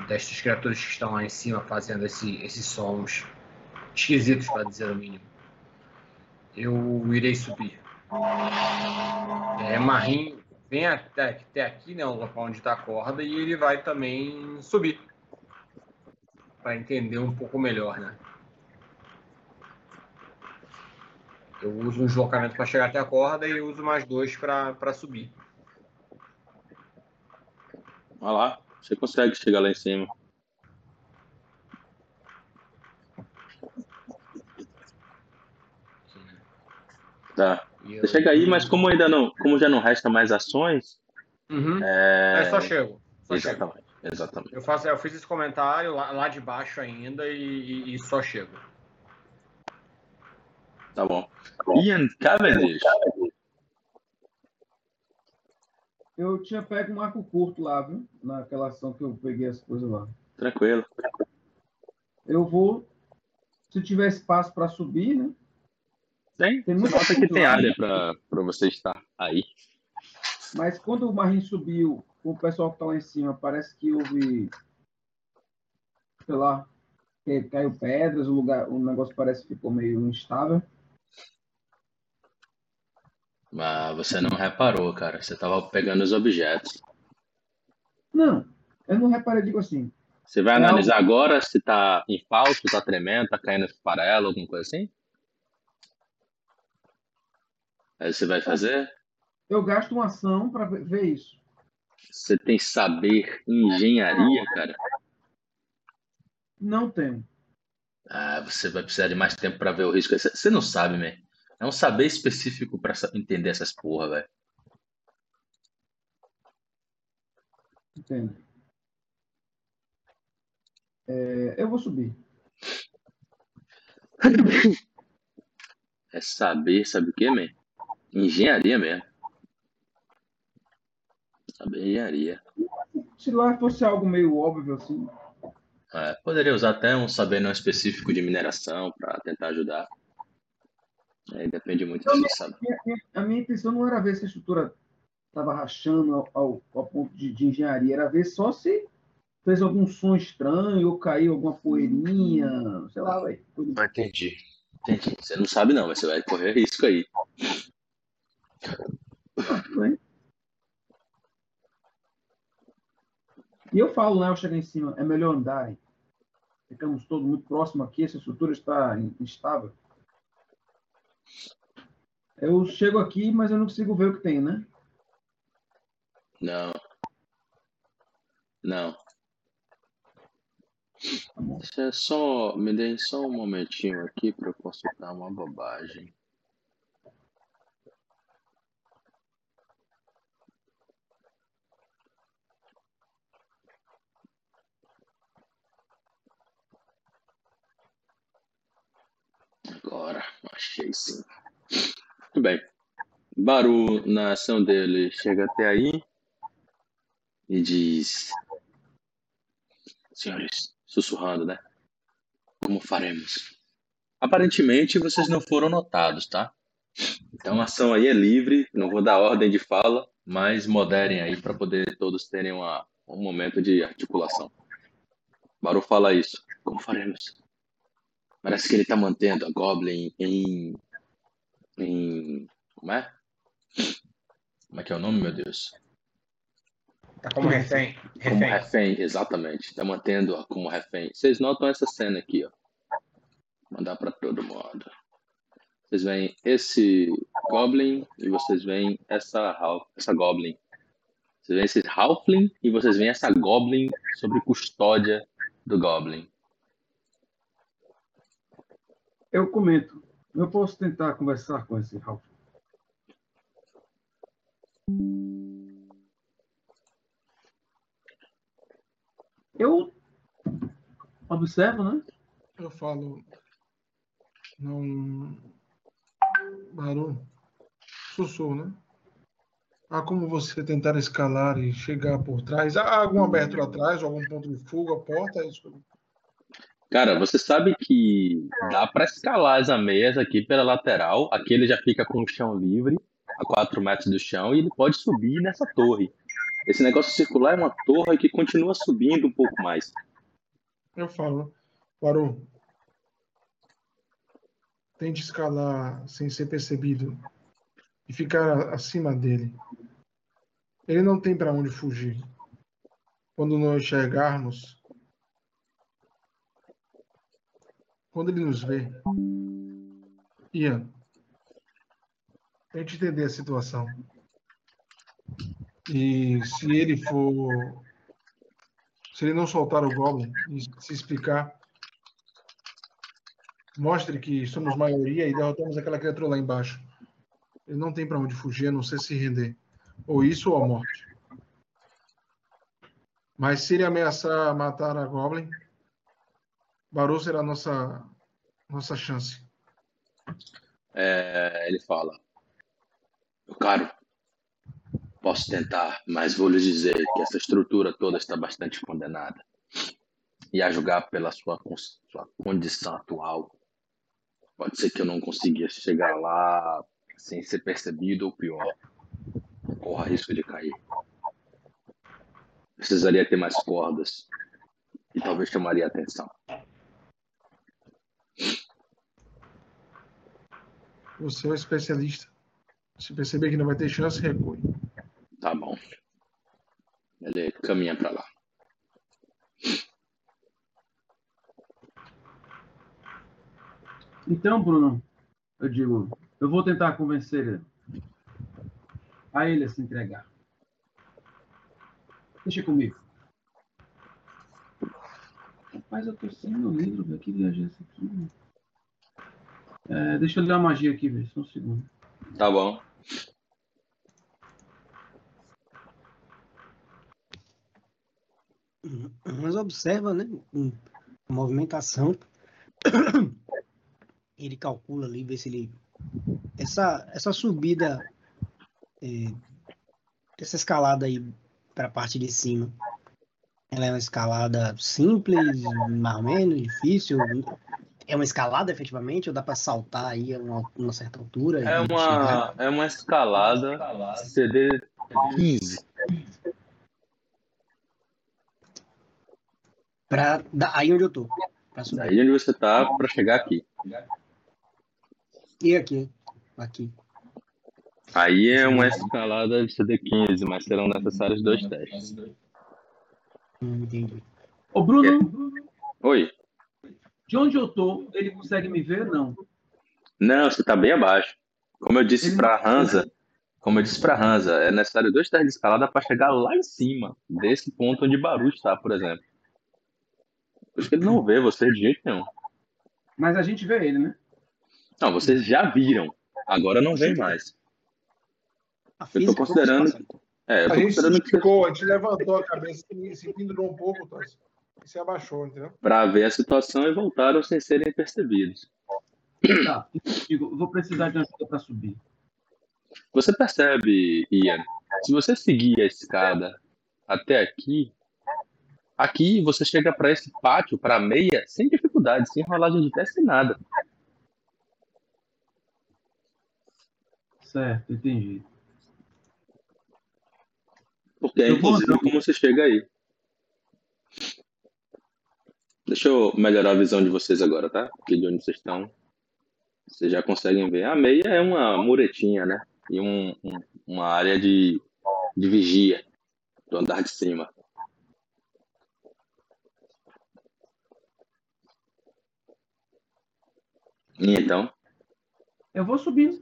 destas criaturas que estão lá em cima fazendo esse- esses sons esquisitos, para dizer o mínimo. Eu irei subir. É, Marim vem até, até aqui, né, o local onde está a corda, e ele vai também subir. Para entender um pouco melhor, né? Eu uso um deslocamento para chegar até a corda e uso mais dois para subir. vai lá. Você consegue chegar lá em cima. Tá. Você chega aí, mas como ainda não, como já não resta mais ações, Uhum. é... É, só chego. Só chego. Exatamente, exatamente. Eu, faço, eu fiz esse comentário lá, lá de baixo ainda e, e- e só chego. Tá bom. Ian Cavendish. Eu tinha pego um arco curto lá, viu? Naquela ação que eu peguei as coisas lá. Tranquilo. Eu vou. Se tiver espaço para subir, né? Tem? Tem Você muita nota que tem área pra, pra você estar aí. Mas quando o Marinho subiu, com o pessoal que tá lá em cima, parece que houve. Sei lá. que Caiu pedras, o lugar, o negócio parece que ficou meio instável. Mas você não reparou, cara. Você tava pegando os objetos. Não, eu não reparei, digo assim. Você vai Não. analisar agora se tá em falso, tá tremendo, tá caindo farelo, alguma coisa assim? Aí você vai fazer? Eu gasto uma ação para ver isso. Você tem saber em engenharia, cara? Não tenho. Ah, você vai precisar de mais tempo pra ver o risco. Você não sabe, man. É um saber específico pra sa- entender essas porra, velho. Entendo. É, eu vou subir. É saber, sabe o que, man? Engenharia mesmo. Saber engenharia. Se lá fosse algo meio óbvio assim, É, poderia usar até um saber não específico de mineração pra tentar ajudar. Aí depende muito do que você sabe. a minha intenção não era ver se a estrutura estava rachando ao, ao- ao ponto de, de engenharia, era ver só se fez algum som estranho ou caiu alguma poeirinha, sei lá, velho. Entendi. Entendi. Você não sabe não, mas você vai correr risco aí. E eu falo, né, eu chego em cima, é melhor andarem. Ficamos todos muito próximos aqui, essa estrutura está instável. Eu chego aqui, mas eu não consigo ver o que tem, né? Não. Não. Tá bom. Deixa eu só. Me dê só um momentinho aqui para eu consultar uma bobagem. Agora, achei sim. Muito bem. Baru, na ação dele, chega até aí e diz: Senhores, sussurrando, né? Como faremos? Aparentemente vocês não foram notados, tá? Então a ação aí é livre, não vou dar ordem de fala, mas moderem aí para poder todos terem uma, um momento de articulação. Baru fala isso. Como faremos? Parece que ele está mantendo a Goblin em. em. Como é? Como é que é o nome, meu Deus? Tá como refém. Como refém. refém, exatamente. Está mantendo-a como refém. Vocês notam essa cena aqui, ó. Vou mandar para todo mundo. Vocês veem esse Goblin e vocês veem essa, essa Goblin. Vocês veem esse Halfling e vocês veem essa Goblin sobre custódia do Goblin. Eu comento. Eu posso tentar conversar com esse Ralph. Eu observo, né? Eu falo. Não. Barulho. Sussurro, né? Há como você tentar escalar e chegar por trás? Há alguma abertura atrás, algum ponto de fuga, porta? É isso. Cara, você sabe que dá para escalar as ameias aqui pela lateral. Aqui ele já fica com o chão livre, a 4 metros do chão, e ele pode subir nessa torre. Esse negócio circular é uma torre que continua subindo um pouco mais. Eu falo? Baru. Tente escalar sem ser percebido e ficar acima dele. Ele não tem para onde fugir. Quando nós enxergarmos, quando ele nos vê, Ian, tente entender a situação. E se ele for se ele não soltar o Goblin e se explicar, mostre que somos maioria e derrotamos aquela criatura lá embaixo. Ele não tem para onde fugir, a não ser se render. Ou isso ou a morte. Mas se ele ameaçar matar a Goblin, Baru será a nossa, nossa chance. É, ele fala: Meu caro, posso tentar, mas vou lhes dizer que essa estrutura toda está bastante condenada. E a julgar pela sua, sua condição atual, pode ser que eu não consiga chegar lá sem ser percebido ou pior, corra risco de cair. Precisaria ter mais cordas e talvez chamaria atenção. Você é um especialista. Se perceber que não vai ter chance, recue. Tá bom. Ele caminha para lá. Então, Bruno, eu digo, eu vou tentar convencer a ele a se entregar. Deixa comigo. Rapaz, eu tô sem meu livro, velho. Que viagem é essa aqui? É, deixa eu ler a magia aqui, velho. Só um segundo. Tá bom. Mas observa, né? A movimentação. Ele calcula ali, vê se ele. Essa, essa subida, é, essa escalada aí para a parte de cima, ela é uma escalada simples, mais ou menos, difícil? É uma escalada efetivamente? Ou dá para saltar aí a uma, uma certa altura? É e chegar? uma, é uma escalada CD 15. Pra, da- aí onde eu tô. Daí onde você tá para chegar aqui. E aqui? Aqui. Aí é uma escalada de CD 15, mas serão necessários dois testes. Hum, entendi. Ô, Bruno, Oi. De onde eu tô, ele consegue me ver? Não. Não, você tá bem abaixo. Como eu disse pra Hansa, como eu disse pra Hansa, é necessário dois testes de escalada para chegar lá em cima, desse ponto onde Baru está, por exemplo. Por isso que ele não vê você de jeito nenhum. Mas a gente vê ele, né? Não, vocês já viram. Agora não vem mais. A Eu tô considerando. É, eu A tô gente se considerando que esticou, a gente levantou a cabeça e se pendurou um pouco, Tócio, e se abaixou, entendeu? Para ver a situação e voltaram sem serem percebidos. Tá, eu vou precisar de ajuda para subir. Você percebe, Ian, se você seguir a escada até aqui, aqui você chega para esse pátio, para a meia, sem dificuldade, sem rolagem de teste, sem nada. Certo, entendi. Porque é impossível como você chega aí. Deixa eu melhorar a visão de vocês agora, tá? Aqui de onde vocês estão. Vocês já conseguem ver. A meia é uma muretinha, né? E um, um- uma área de, de vigia do andar de cima. E então, Eu vou subindo.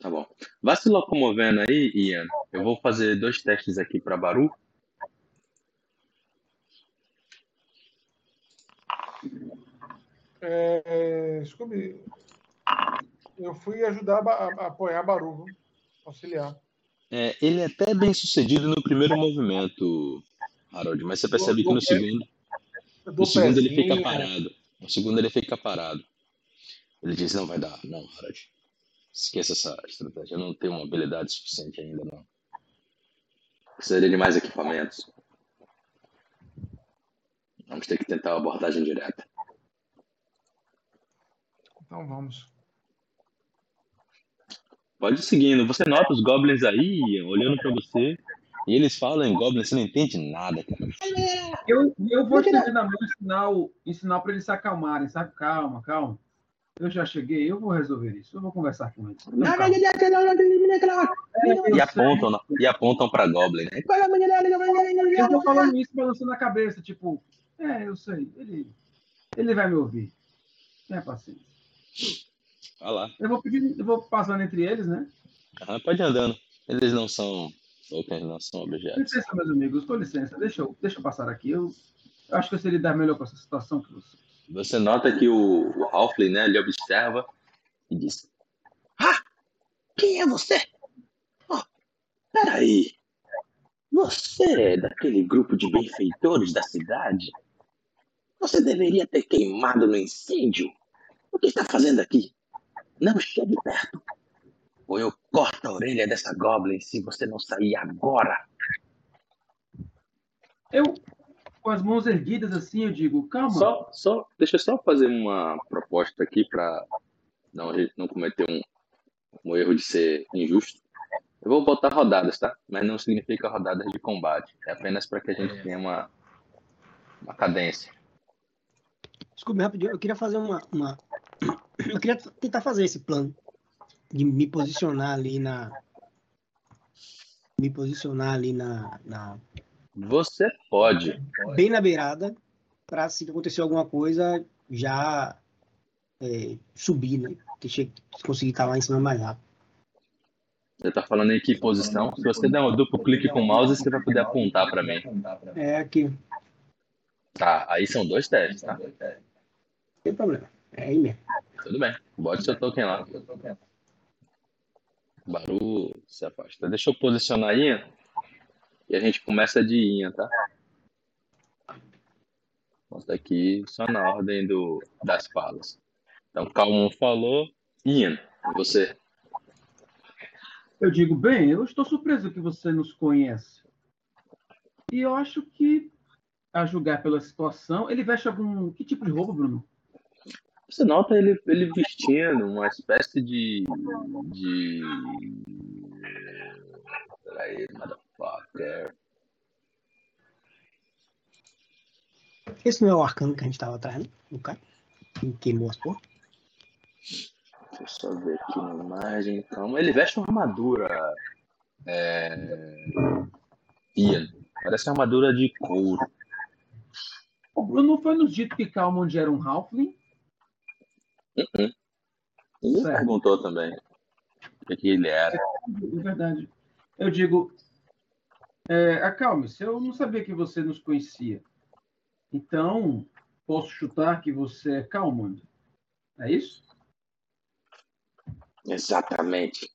tá bom. Vá se locomovendo aí, Ian. Eu vou fazer dois testes aqui para Baru. É, Scooby, eu fui ajudar a, a- a apoiar Baru, auxiliar. É, ele é até bem sucedido no primeiro movimento, Harold, mas você percebe que no segundo, no segundo ele fica parado. No segundo ele fica parado. Ele diz, não vai dar, não, Harold. Esqueça essa estratégia, eu não tenho uma habilidade suficiente ainda, não. Precisaria de mais equipamentos. Vamos ter que tentar uma abordagem direta. Então vamos. Pode ir seguindo. Você nota os goblins aí, olhando pra você, e eles falam em goblin, você não entende nada, cara. Eu, eu vou mão e ensinar, o- ensinar para eles se acalmarem, sabe? Calma, calma. Eu já cheguei, eu vou resolver isso. Eu vou conversar com eles. Não, calma. É, E apontam, e apontam pra goblin, né? Eu tô falando isso balançando a cabeça, tipo, é, eu sei, ele, ele vai me ouvir. Tenha paciência. Vai lá. Eu vou pedir, eu vou passando entre eles, né? Aham, pode ir andando. Eles não são tokens, não são Com objetos. licença, meus amigos, com licença, deixa eu, deixa eu passar aqui. Eu, eu acho que eu sei lidar melhor com essa situação que você. Você nota que o, o Halfling, né, ele observa e diz: Ah, quem é você? Oh, peraí. Você é daquele grupo de benfeitores da cidade? Você deveria ter queimado no incêndio. O que está fazendo aqui? Não chegue perto. Ou eu corto a orelha dessa goblin se você não sair agora. Eu, com as mãos erguidas assim, eu digo, calma. Só, só, deixa eu só fazer uma proposta aqui para não, não cometer um, um erro de ser injusto. Eu vou botar rodadas, tá? Mas não significa rodadas de combate. É apenas para que a gente tenha uma, uma cadência. Desculpe, rapidinho, eu queria fazer uma, uma. Eu queria tentar fazer esse plano de me posicionar ali na. Me posicionar ali na. na Você pode. bem na beirada, para se acontecer alguma coisa, já é, subir, né? Conseguir estar lá em cima mais rápido. Você tá falando em que posição? Se você der um duplo clique com o mouse, você vai poder apontar para mim. É aqui, Tá, aí são dois testes, tá? Tem problema. É aí mesmo. Tudo bem. Bote seu token lá. Baru se afasta. Deixa eu posicionar Ian. E a gente começa de Ian, tá? Vamos aqui só na ordem do, das falas. Então, Calmon falou. Ian, você. Eu digo, bem, eu estou surpreso que você nos conhece. E eu acho que, a julgar pela situação, ele veste algum. Que tipo de roupa, Bruno? Você nota ele, ele vestindo uma espécie de. de. Peraí, motherfucker. Esse não é o arcano que a gente tava atrás, né? O cara que queimou as portas. Deixa eu só ver aqui na imagem. Calma, ele veste uma armadura. É... Ian. Parece uma armadura de couro. O Bruno foi nos dito que Calmond era um Halfling. Ninguém Certo. perguntou também o que, ele era. É verdade. Eu digo, é, acalme-se, eu não sabia que você nos conhecia. Então, posso chutar que você é Calmond. É isso? Exatamente.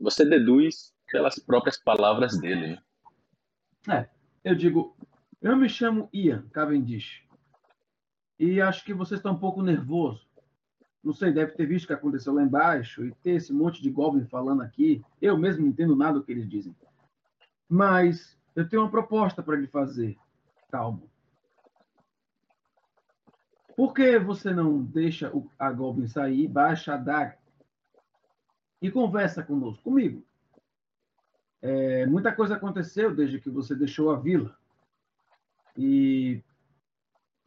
Você deduz pelas próprias palavras dele, né? Eu digo, eu me chamo Ian Cavendish. E acho que você está um pouco nervoso. Não sei, deve ter visto o que aconteceu lá embaixo e ter esse monte de goblin falando aqui. Eu mesmo não entendo nada do que eles dizem. Mas eu tenho uma proposta para lhe fazer. Calma. Por que você não deixa a goblin sair, baixa a daga e conversa conosco, comigo. É, muita coisa aconteceu desde que você deixou a vila. E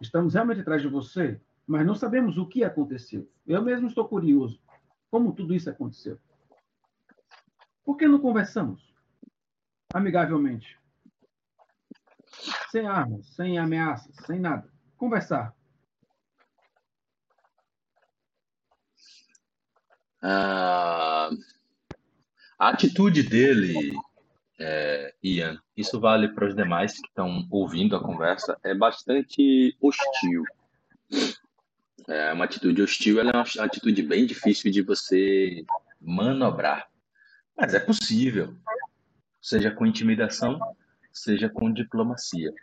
estamos realmente atrás de você, mas não sabemos o que aconteceu. Eu mesmo estou curioso. Como tudo isso aconteceu? Por que não conversamos? Amigavelmente. Sem armas, sem ameaças, sem nada. Conversar. Ah, a atitude dele, é, Ian, isso vale para os demais que estão ouvindo a conversa, é bastante hostil. É uma atitude hostil, ela é uma atitude bem difícil de você manobrar. Mas é possível, seja com intimidação, seja com diplomacia.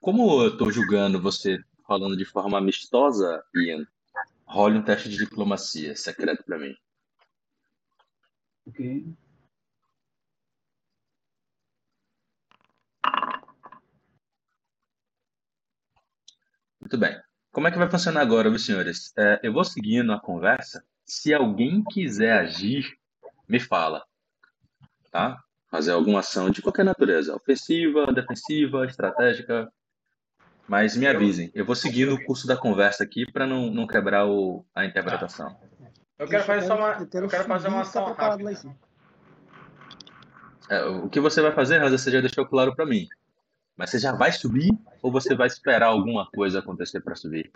Como eu estou julgando você falando de forma amistosa, Ian, role um teste de diplomacia secreto para mim. Ok. Muito bem. Como é que vai funcionar agora, meus senhores? É, eu vou seguindo a conversa. Se alguém quiser agir, me fala, tá? Fazer alguma ação de qualquer natureza, ofensiva, defensiva, estratégica, mas me avisem. Eu vou seguir no curso da conversa aqui para não, não quebrar o, a interpretação. Eu quero fazer só uma, eu quero, fazer uma ação rápida. É, o que você vai fazer, Rosa, você já deixou claro para mim. Mas você já vai subir ou você vai esperar alguma coisa acontecer para subir?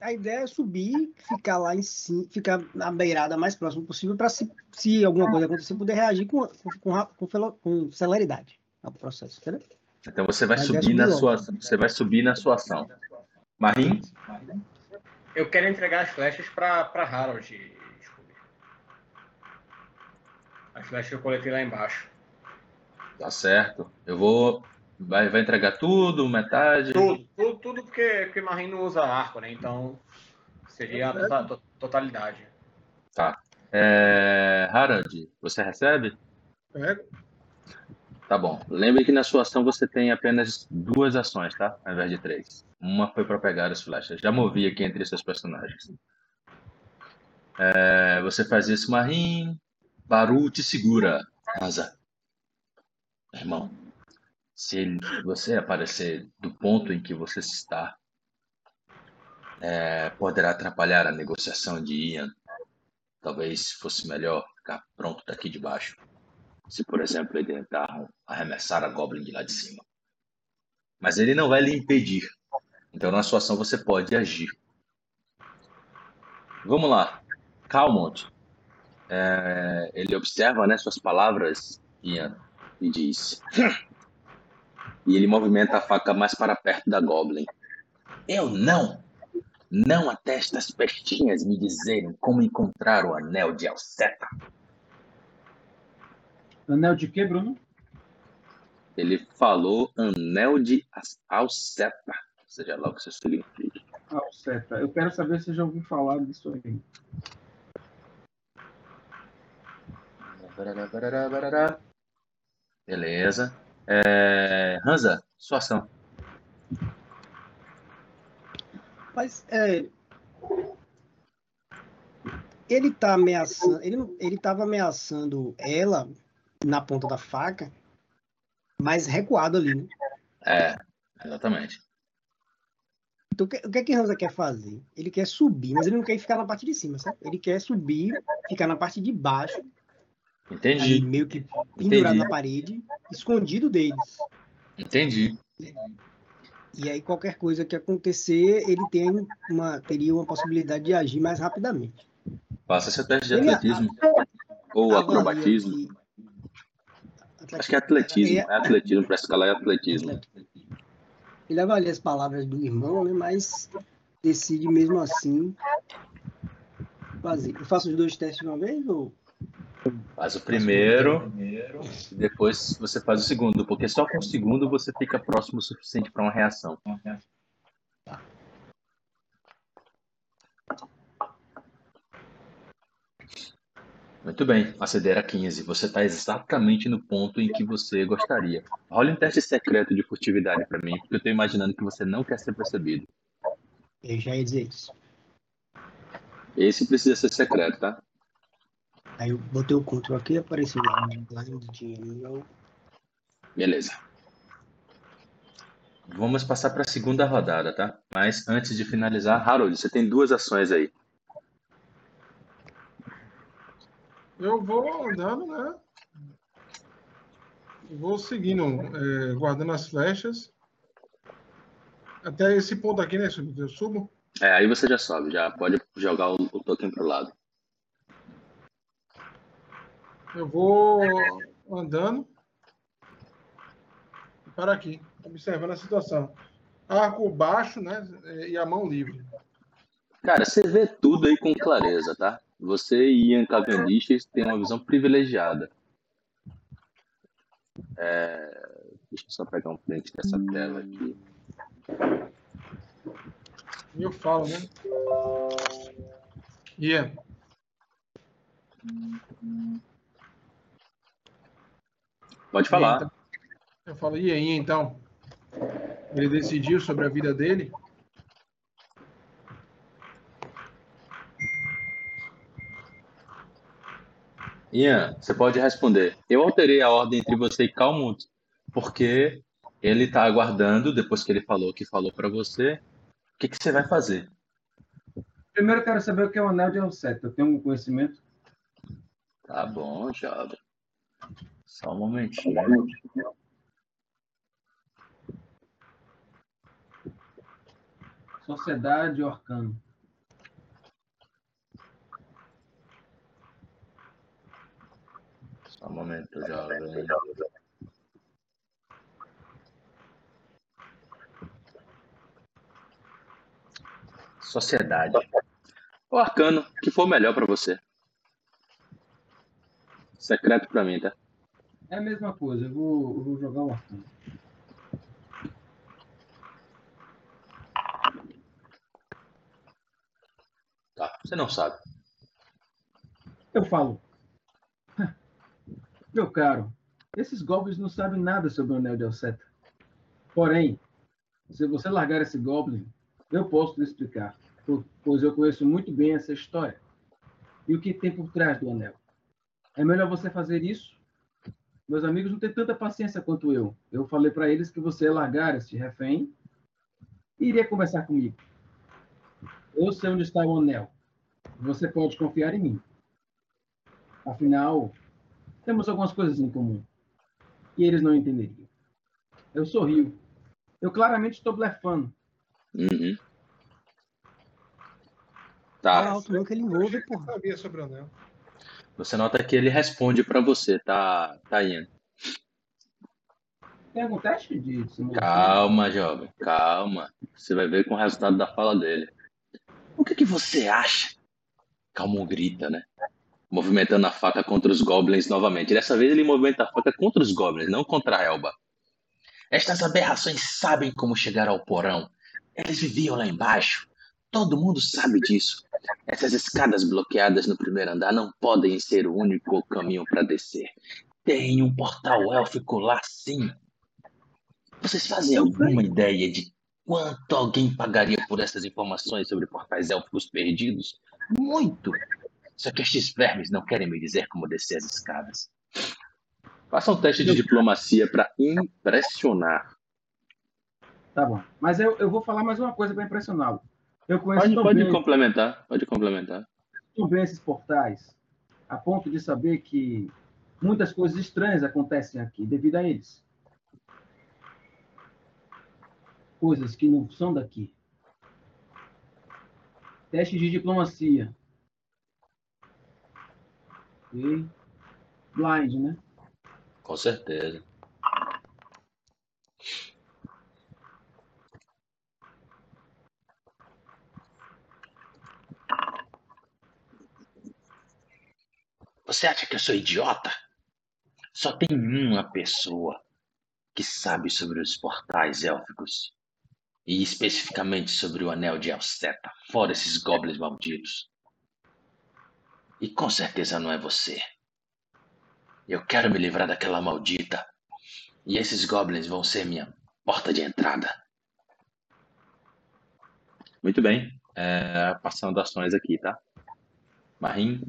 a ideia é subir, ficar lá em cima, ficar na beirada mais próximo possível para se, se alguma coisa acontecer, poder reagir com, com, com, com celeridade ao processo, entendeu? Então você vai Mas subir na sua você vai subir na sua ação. Marim? Eu quero entregar as flechas para Harold. As flechas eu coletei lá embaixo. Tá certo. Eu vou Vai, vai entregar tudo, metade? Tudo, tudo, tudo porque, porque Marim não usa arco, né? Então seria a tota, totalidade. Tá. É, Harald, você recebe? É. Tá bom. Lembre que na sua ação você tem apenas duas ações, tá? Ao invés de três. Uma foi para pegar as flechas. Já movi aqui entre seus personagens. É, você faz isso, Marim. Baru te segura. Asa. Irmão, se você aparecer do ponto em que você está, é, poderá atrapalhar a negociação de Ian. Talvez fosse melhor ficar pronto daqui de baixo. Se, por exemplo, ele tentar arremessar a Goblin de lá de cima. Mas ele não vai lhe impedir. Então, na sua ação, você pode agir. Vamos lá. Calmont. É, ele observa né, suas palavras, Ian, e diz: e ele movimenta a faca mais para perto da Goblin. Eu não! Não até estas pestinhas me dizerem como encontrar o anel de Alceta. Anel de quê, Bruno? Ele falou anel de Alceta, seja lá o que isso significa. Alceta. Eu quero saber se já ouviu falar disso aí. Beleza. É... Hansa, sua ação. Mas é, ele tá ameaçando, ele ele estava ameaçando ela na ponta da faca, mas recuado ali. Né? É, exatamente. Então, o que, é que Hansa quer fazer? Ele quer subir, mas ele não quer ficar na parte de cima, sabe? Ele quer subir, ficar na parte de baixo Entendi. Ali, meio que pendurado Entendi. na parede, escondido deles. Entendi. E aí qualquer coisa que acontecer, ele tem uma, teria uma possibilidade de agir mais rapidamente. Passa esse teste de ele atletismo. Ou acrobatismo. Acho que é atletismo. É, é atletismo, para escalar é atletismo. Ele avalia as palavras do irmão, né, mas decide mesmo assim fazer. Eu faço os dois testes de uma vez ou... Faz o primeiro, e depois você faz o segundo, porque só com o segundo você fica próximo o suficiente para uma reação. Muito bem, aceder a 15. Você está exatamente no ponto em que você gostaria. Olha um teste secreto de furtividade para mim, porque eu estou imaginando que você não quer ser percebido. Eu já ia dizer isso. Esse precisa ser secreto, tá? Aí eu botei o control aqui e apareceu lá um de dinheiro. Beleza. Vamos passar para a segunda rodada, tá? Mas antes de finalizar, Harold, você tem duas ações aí. Eu vou andando, né? Vou seguindo, é, guardando as flechas. Até esse ponto aqui, né? Eu subo. É, aí você já sobe, já pode jogar o, o token pro lado. Eu vou andando. Para aqui, observando a situação. Arco baixo, né? E a mão livre. Cara, você vê tudo aí com clareza, tá? Você e Ian Cavendish têm uma visão privilegiada. É... Deixa eu só pegar um print dessa tela aqui. E eu falo, né? Ian. Pode falar. Então, eu falo, e aí, então? Ele decidiu sobre a vida dele? Ian, você pode responder. Eu alterei a ordem entre você e Calmut, porque ele está aguardando, depois que ele falou que falou para você, o que, que você vai fazer? Primeiro eu quero saber o que é o anel de Alceta. Tem algum conhecimento? Tá bom, jovem. Só um momentinho. Sociedade Orcano. Só um momento, jovem. Sociedade. O arcano, que for melhor para você. Secreto para mim, tá? É a mesma coisa, eu vou, eu vou jogar o arcano. Tá, você não sabe. Eu falo. Meu caro, esses goblins não sabem nada sobre o anel de Alceta. Porém, se você largar esse goblin, eu posso lhe explicar, pois eu conheço muito bem essa história e o que tem por trás do anel. É melhor você fazer isso. Meus amigos não têm tanta paciência quanto eu. Eu falei para eles que você ia largar este refém e iria conversar comigo. Eu sei onde está o anel. Você pode confiar em mim. Afinal, temos algumas coisas em comum. E eles não entenderiam. Eu sorrio. Eu claramente estou blefando. Uhum. Fala Tá. alto não que ele envolve, Eu porra. sabia sobre o anel. Você nota que ele responde para você, tá, tá Ian? Tem algum teste de simulação? Calma, jovem, calma. Você vai ver com o resultado da fala dele. O que, que você acha? Calmo grita, né? Movimentando a faca contra os goblins novamente. Dessa vez ele movimenta a faca contra os goblins, não contra a Elba. Estas aberrações sabem como chegar ao porão. Eles viviam lá embaixo. Todo mundo sabe disso. Essas escadas bloqueadas no primeiro andar não podem ser o único caminho para descer. Tem um portal élfico lá sim. Vocês fazem alguma ideia de quanto alguém pagaria por essas informações sobre portais élficos perdidos? Muito! Só que estes vermes não querem me dizer como descer as escadas. Faça um teste de diplomacia para impressionar. Tá bom. Mas eu, eu vou falar mais uma coisa para impressioná-lo. Eu conheço Pode, pode bem, complementar. Pode complementar. bem esses portais, a ponto de saber que muitas coisas estranhas acontecem aqui devido a eles. Coisas que não são daqui. Teste de diplomacia. Ok. Blind, né? Com certeza. Você acha que eu sou idiota? Só tem uma pessoa que sabe sobre os portais élficos. E especificamente sobre o anel de Alceta, fora esses goblins malditos. E com certeza não é você. Eu quero me livrar daquela maldita. E esses goblins vão ser minha porta de entrada. Muito bem. É, passando ações aqui, tá? Marim?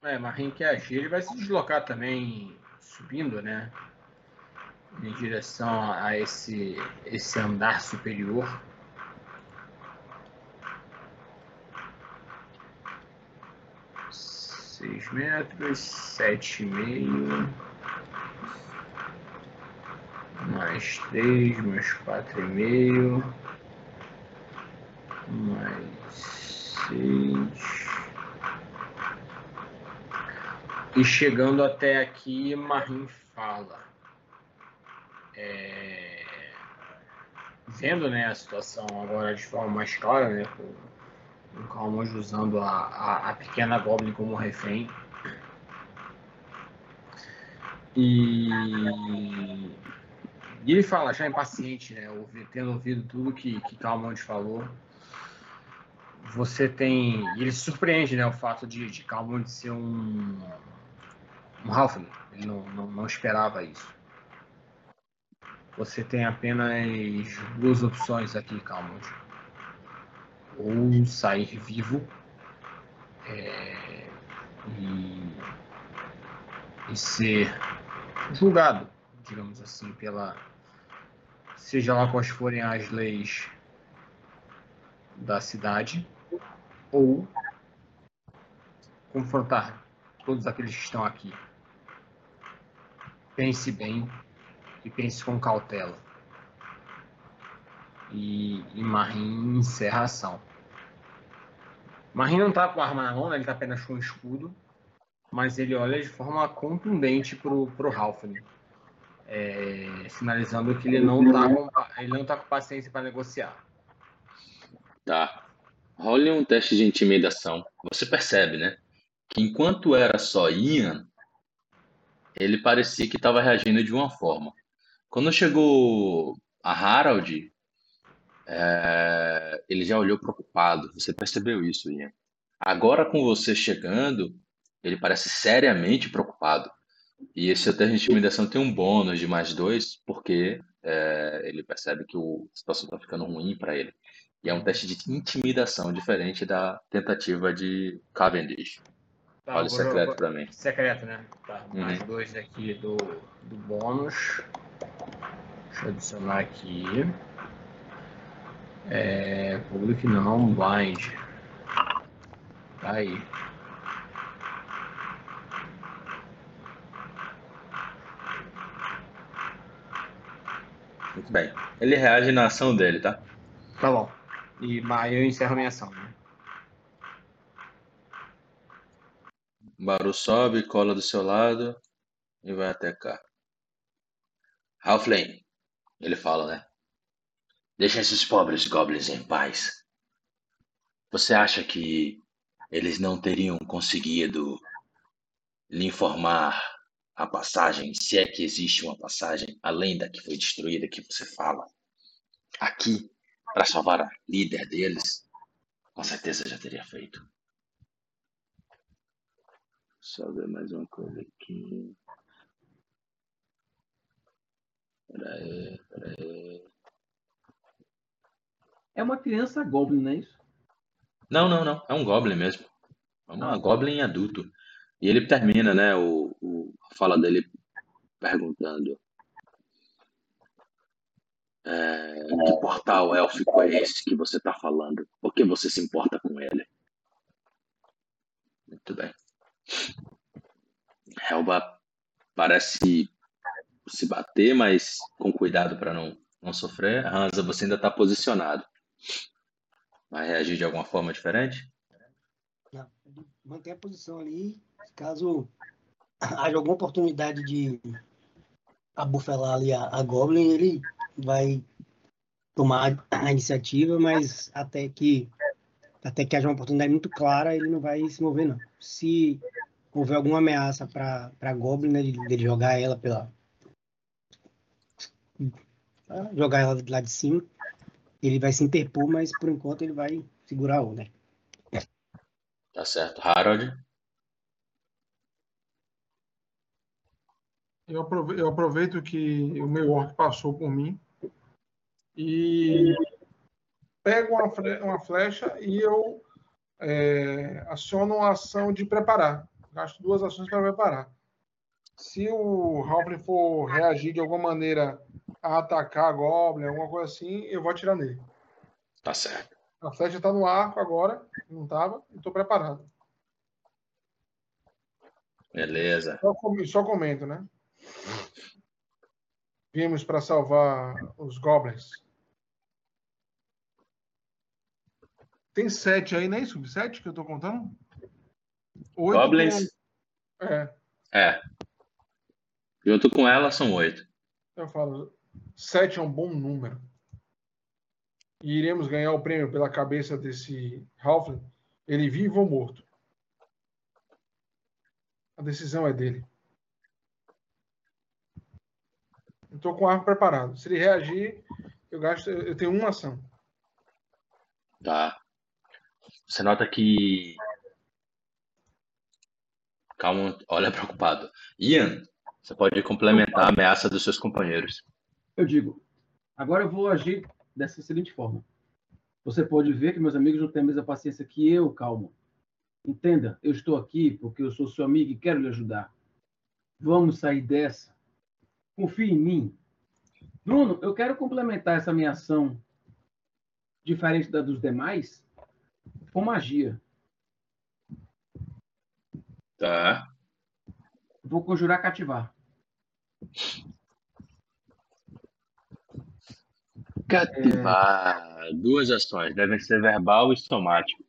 É, quer agir, ele vai se deslocar também subindo, né? Em direção a esse, esse andar superior. Seis metros, sete e meio. Mais três, mais quatro e meio. Mais seis. E chegando até aqui, Marim fala. É... Vendo né, a situação agora de forma mais clara, né, com o Calmonge usando a, a, a, pequena Goblin como refém. E, e ele fala, já impaciente, né, tendo ouvido tudo que, que Calmonge falou, você tem. Ele surpreende, né? O fato de, de Calmonde ser um, um. Ele não, não, não esperava isso. Você tem apenas duas opções aqui, Calmont. Ou sair vivo é, e, e ser julgado, digamos assim, pela seja lá quais forem as leis da cidade, ou confrontar todos aqueles que estão aqui pense bem e pense com cautela. E, e Marim encerra a ação. Marim não está com a arma na mão, né? ele está apenas com um escudo, mas ele olha de forma contundente pro, pro Halfling, é, sinalizando que ele não está com, ele não tá com paciência para negociar. Tá. Role um teste de intimidação. Você percebe, né? Que enquanto era só Ian, ele parecia que estava reagindo de uma forma. Quando chegou a Harold, é, ele já olhou preocupado. Você percebeu isso, Ian? Agora com você chegando, ele parece seriamente preocupado. E esse teste de intimidação tem um bônus de mais dois, porque é, ele percebe que o, a situação está ficando ruim para ele. E é um teste de intimidação, diferente da tentativa de Cavendish. Tá, Olha o secreto para mim. Secreto, né? Tá, uhum. mais dois aqui do, do bônus. Deixa eu adicionar aqui. É, public não, blind. Tá aí. Muito bem. Ele reage na ação dele, tá? Tá bom. E aí eu encerro a minha ação, né? Baru sobe, cola do seu lado e vai até cá. Halfling, ele fala, né? Deixa esses pobres goblins em paz. Você acha que eles não teriam conseguido lhe informar a passagem, se é que existe uma passagem além da que foi destruída que você fala, aqui, para salvar a líder deles? Com certeza já teria feito. Só ver mais uma coisa aqui. Pera aí, pera aí. É uma criança Goblin, não é isso? Não, não, não. É um Goblin mesmo. É uma ah. Goblin adulto. E ele termina, né, o, o, a fala dele perguntando é, que portal élfico é esse que você está falando? Por que você se importa com ele? Muito bem. Helba parece se bater, mas com cuidado para não, não sofrer. Hansa, você ainda está posicionado. Vai reagir de alguma forma diferente? Não, mantém a posição ali. Caso haja alguma oportunidade de abufelar ali a, a Goblin, ele vai tomar a iniciativa, mas até que até que haja uma oportunidade muito clara, ele não vai se mover, não. Se houver alguma ameaça para a Goblin, né, de, de, jogar ela pela. jogar ela lá de cima, ele vai se interpor, mas por enquanto ele vai segurar a onda. Tá certo. Harold? Eu aproveito, eu aproveito que o meu orc passou por mim e pego uma, uma flecha e eu é, aciono a ação de preparar. Gasto duas ações para preparar. Se o Halfling for reagir de alguma maneira a atacar a Goblin, alguma coisa assim, eu vou atirar nele. Tá certo. A flecha tá no arco agora, não tava, e tô preparado. Beleza. Só, com- só comento, né? Vimos para salvar os Goblins. Tem sete aí, não é isso? Sete que eu tô contando? Oito Goblins, com- É, é. Junto com ela são oito. eu falo. Sete é um bom número. E iremos ganhar o prêmio pela cabeça desse Halfling, ele vivo ou morto. A decisão é dele. Eu tô com o arco preparado. Se ele reagir, eu gasto. Eu tenho uma ação. Tá. Você nota que. Calma, olha preocupado. Ian, você pode complementar a ameaça dos seus companheiros. Eu digo, agora eu vou agir dessa seguinte forma. Você pode ver que meus amigos não têm a mesma paciência que eu, calmo. Entenda, eu estou aqui porque eu sou seu amigo e quero lhe ajudar. Vamos sair dessa. Confie em mim. Bruno, eu quero complementar essa minha ação, diferente da dos demais, com magia. Tá. Vou conjurar cativar. Cativar. Duas ações. Devem ser verbal e somático.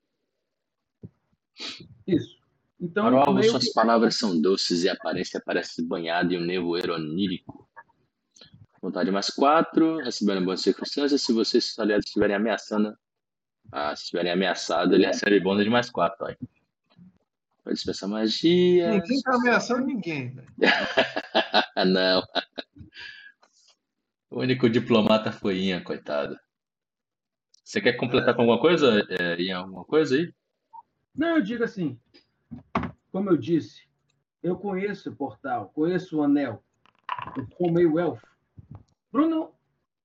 Isso. Então, meio suas que- palavras são doces e a aparência parece banhada em um nevoeiro onírico. Vontade mais quatro, recebendo boas circunstâncias. Se vocês seus aliados estiverem ameaçando, ah, se estiverem ameaçados, ele recebe bônus de mais quatro. Ó. Pode dispensar magia. Ninguém tá ameaçando ninguém, velho. Não. O único diplomata foi Ian, coitado. Você quer completar com alguma coisa, é, Ian? Alguma coisa aí? Não, eu digo assim, como eu disse, eu conheço o portal, conheço o anel, eu sou meio elfo. Bruno,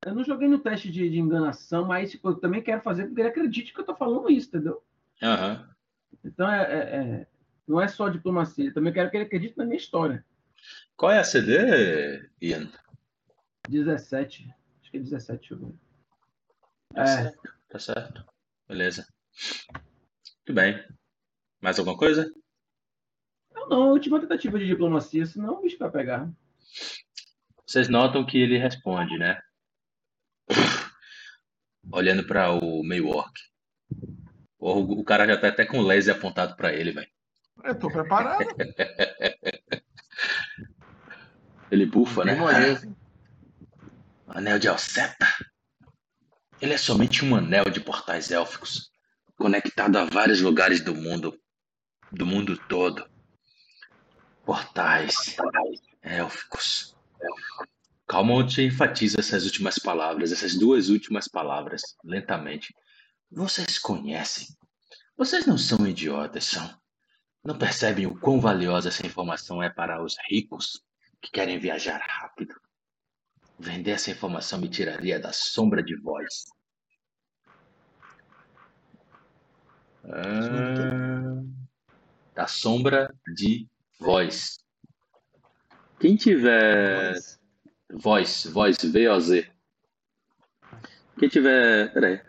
eu não joguei no teste de, de enganação, mas tipo, eu também quero fazer porque ele acredite que eu tô falando isso, entendeu? Aham. Então, é, é- é- não é só diplomacia, eu também quero que ele acredite na minha história. Qual é a CD, Ian? 17, acho que é 17, deixa eu ver. Tá É, certo, tá certo. Beleza. Muito bem. Mais alguma coisa? não, não, a última tentativa de diplomacia, senão o bicho vai pegar. Vocês notam que ele responde, né? Olhando para o meio orc. O, o cara já tá até com o laser apontado para ele, velho. Eu tô preparado. Ele bufa, né? Moleza. Anel de Alceta. Ele é somente um anel de portais élficos, conectado a vários lugares do mundo, do mundo todo. Portais élficos. Calmonte enfatiza essas últimas palavras, essas duas últimas palavras, lentamente. Vocês conhecem. Vocês não são idiotas, são. Não percebem o quão valiosa essa informação é para os ricos que querem viajar rápido. Vender essa informação me tiraria da sombra de voz. Ah, da sombra de voz. Quem tiver Mas, voz, voz. Quem tiver. Peraí.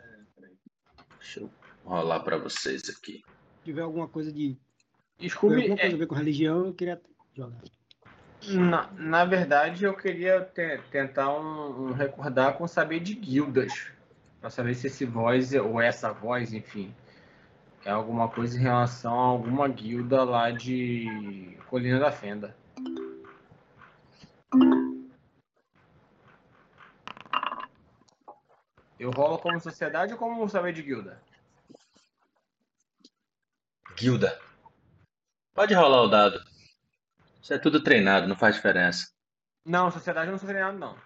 Deixa eu rolar para vocês aqui. se tiver alguma coisa de. Desculpe, alguma coisa é, a ver com religião, eu queria jogar. na, na verdade eu queria te- tentar um, um recordar com saber de guildas. Pra saber se esse voz, ou essa voz, enfim, é alguma coisa em relação a alguma guilda lá de Colina da Fenda. Eu rolo como sociedade ou como saber de guilda? Guilda. Pode rolar o dado. Isso é tudo treinado, não faz diferença. Não, sociedade eu não sou treinado, não.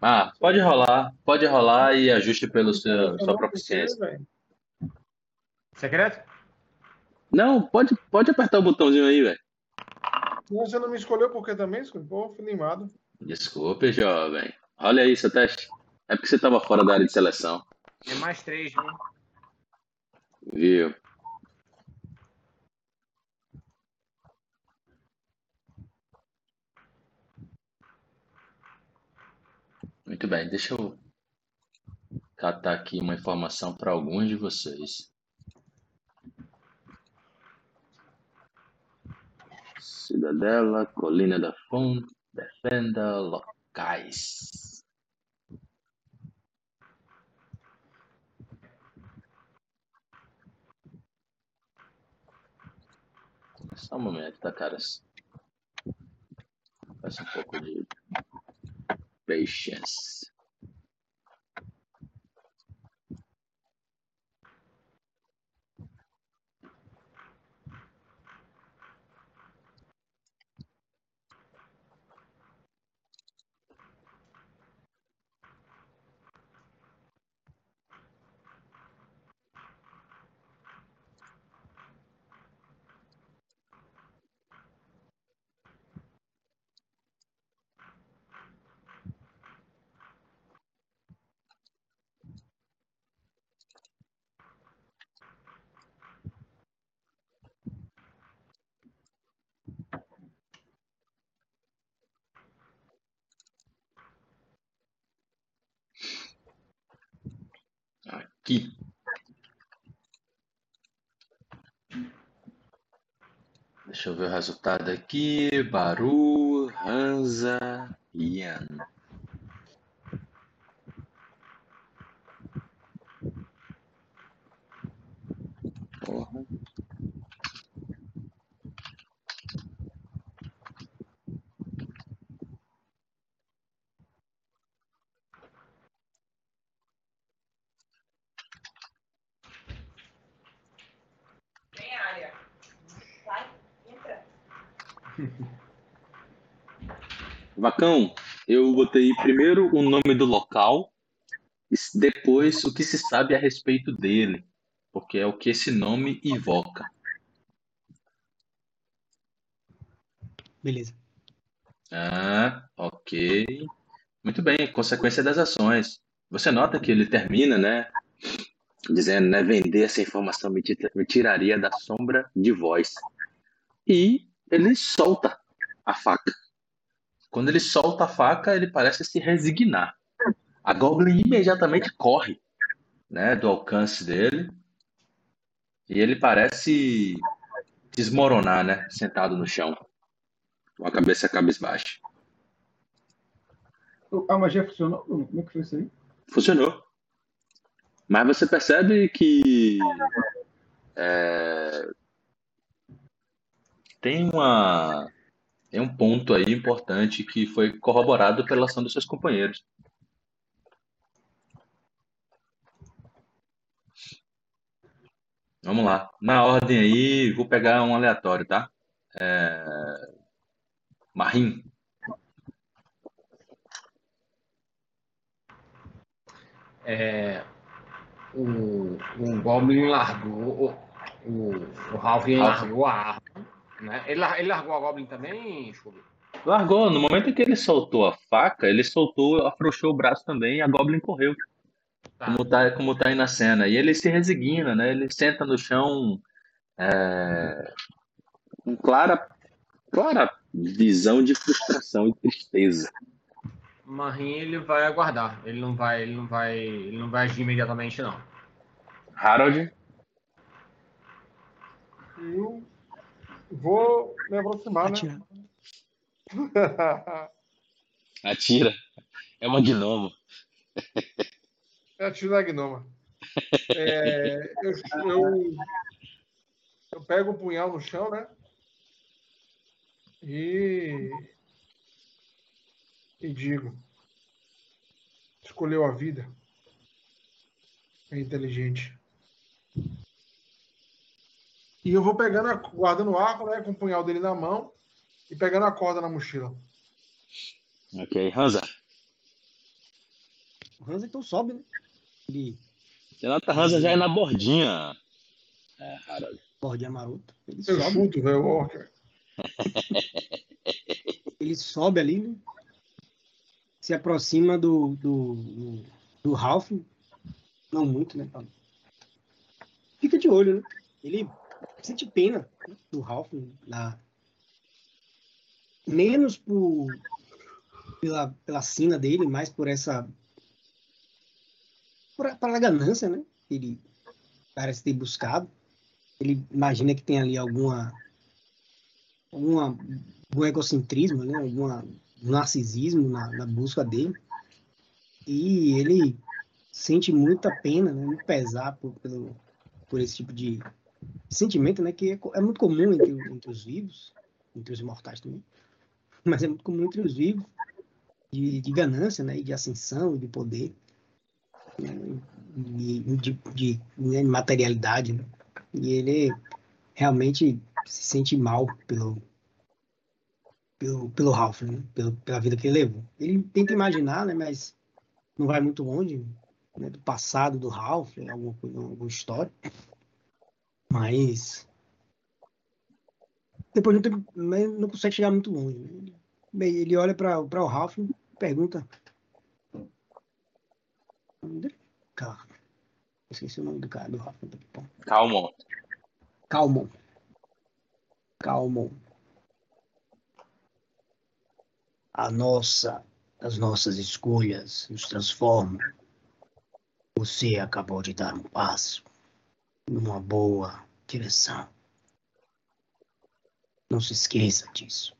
Ah, pode rolar. Pode rolar e ajuste pelo seu, Eu sua não proficiência. Secreto? Não, pode, pode apertar o botãozinho aí, velho. Você não me escolheu porque também? Pô, fui limado. Desculpe, jovem. Olha aí seu teste. É porque você estava fora da área de seleção. É mais três, né? Viu? Muito bem, deixa eu catar aqui uma informação para alguns de vocês. Cidadela, Colina da Fonte, Defenda Locais. Só um momento, tá, caras? Peço um pouco de patience. Aqui. Deixa eu ver o resultado aqui. Baru, Hansa, Ian. Porra. Vacão, eu botei primeiro o nome do local, e depois o que se sabe a respeito dele, porque é o que esse nome evoca. Beleza. Ah, ok. Muito bem, consequência das ações. Você nota que ele termina, né? Dizendo, né? Vender essa informação me me tiraria da sombra de voz. E ele solta a faca. Quando ele solta a faca, ele parece se resignar. A Goblin imediatamente corre, né? Do alcance dele. E ele parece desmoronar, né? Sentado no chão. Com a cabeça cabisbaixa. A magia funcionou? Como é que foi isso aí? Funcionou. Mas você percebe que é, tem uma tem um ponto aí importante que foi corroborado pela ação dos seus companheiros. Vamos lá. Na ordem aí, vou pegar um aleatório, tá? É... Marim. É, o, o Goblin largou, o, o, Halvin Ralph. largou a arma. Né? Ele, ele largou a Goblin também, Chubi? Largou. No momento em que ele soltou a faca, ele soltou, afrouxou o braço também e a Goblin correu. Tá. como tá, como tá aí na cena. E ele se resigna, né? Ele senta no chão é, com clara, clara visão de frustração e tristeza. Marim ele vai aguardar. Ele não vai, ele não vai, ele não vai agir imediatamente não. Harold, Eu vou me aproximar, né? Atira. atira. É uma gnomo. É a tiro da gnoma. É, eu, eu, eu pego o punhal no chão, né? E, e digo: escolheu a vida. É inteligente. E eu vou pegando, a, guardando o arco, né? Com o punhal dele na mão e pegando a corda na mochila. Ok, Hansa. O Hans então sobe, né? Ele Você nota Hansa já é na bordinha. É, Harold. bordinha maroto. Ele Eu sobe, chuto, velho, ele sobe ali, né? Se aproxima do, do, do, do Ralph. Não muito, né? Fica de olho, né? Ele sente pena do Ralph lá. Menos por pela, pela sina dele, mais por essa. Por, pela ganância, né? Ele parece ter buscado. Ele imagina que tem ali alguma. alguma algum egocentrismo, né? Alguma narcisismo na, na busca dele. E ele sente muita pena, né? muito pesar por, pelo, por esse tipo de sentimento, né? Que é, é muito comum entre, entre os vivos, entre os mortais também, mas é muito comum entre os vivos, de, de ganância, né? De ascensão, de poder, né? de, de, de né? materialidade, né? E ele realmente se sente mal pelo, pelo, pelo Ralph, né? Pelo, pela vida que ele levou. Ele tenta imaginar, né? Mas não vai muito longe né? do passado do Ralph, alguma, coisa, alguma história. Mas depois não, tem, não consegue chegar muito longe. Né? Ele olha para o Ralph e pergunta. Cara, esqueci o nome do cara do Ralph. Calmon. Calmon. Calmon. A nossa, as nossas escolhas nos transformam. Você acabou de dar um passo numa boa direção. Não se esqueça disso.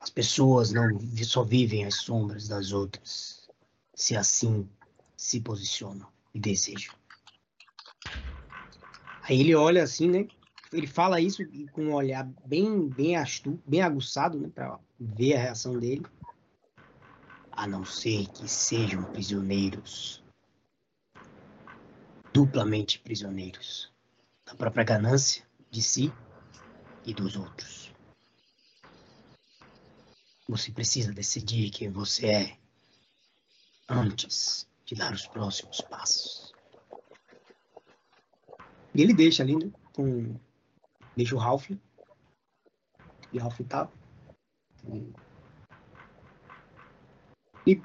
As pessoas não só vivem as sombras das outras, se assim se posicionam e desejam. Aí ele olha assim, né? Ele fala isso com um olhar bem, bem astuto, bem aguçado, né? Para ver a reação dele. A não ser que sejam prisioneiros duplamente prisioneiros da própria ganância de si e dos outros. Você precisa decidir quem você é antes de dar os próximos passos. E ele deixa ali, né? Com... Deixa o Ralph. E o Ralph tá. E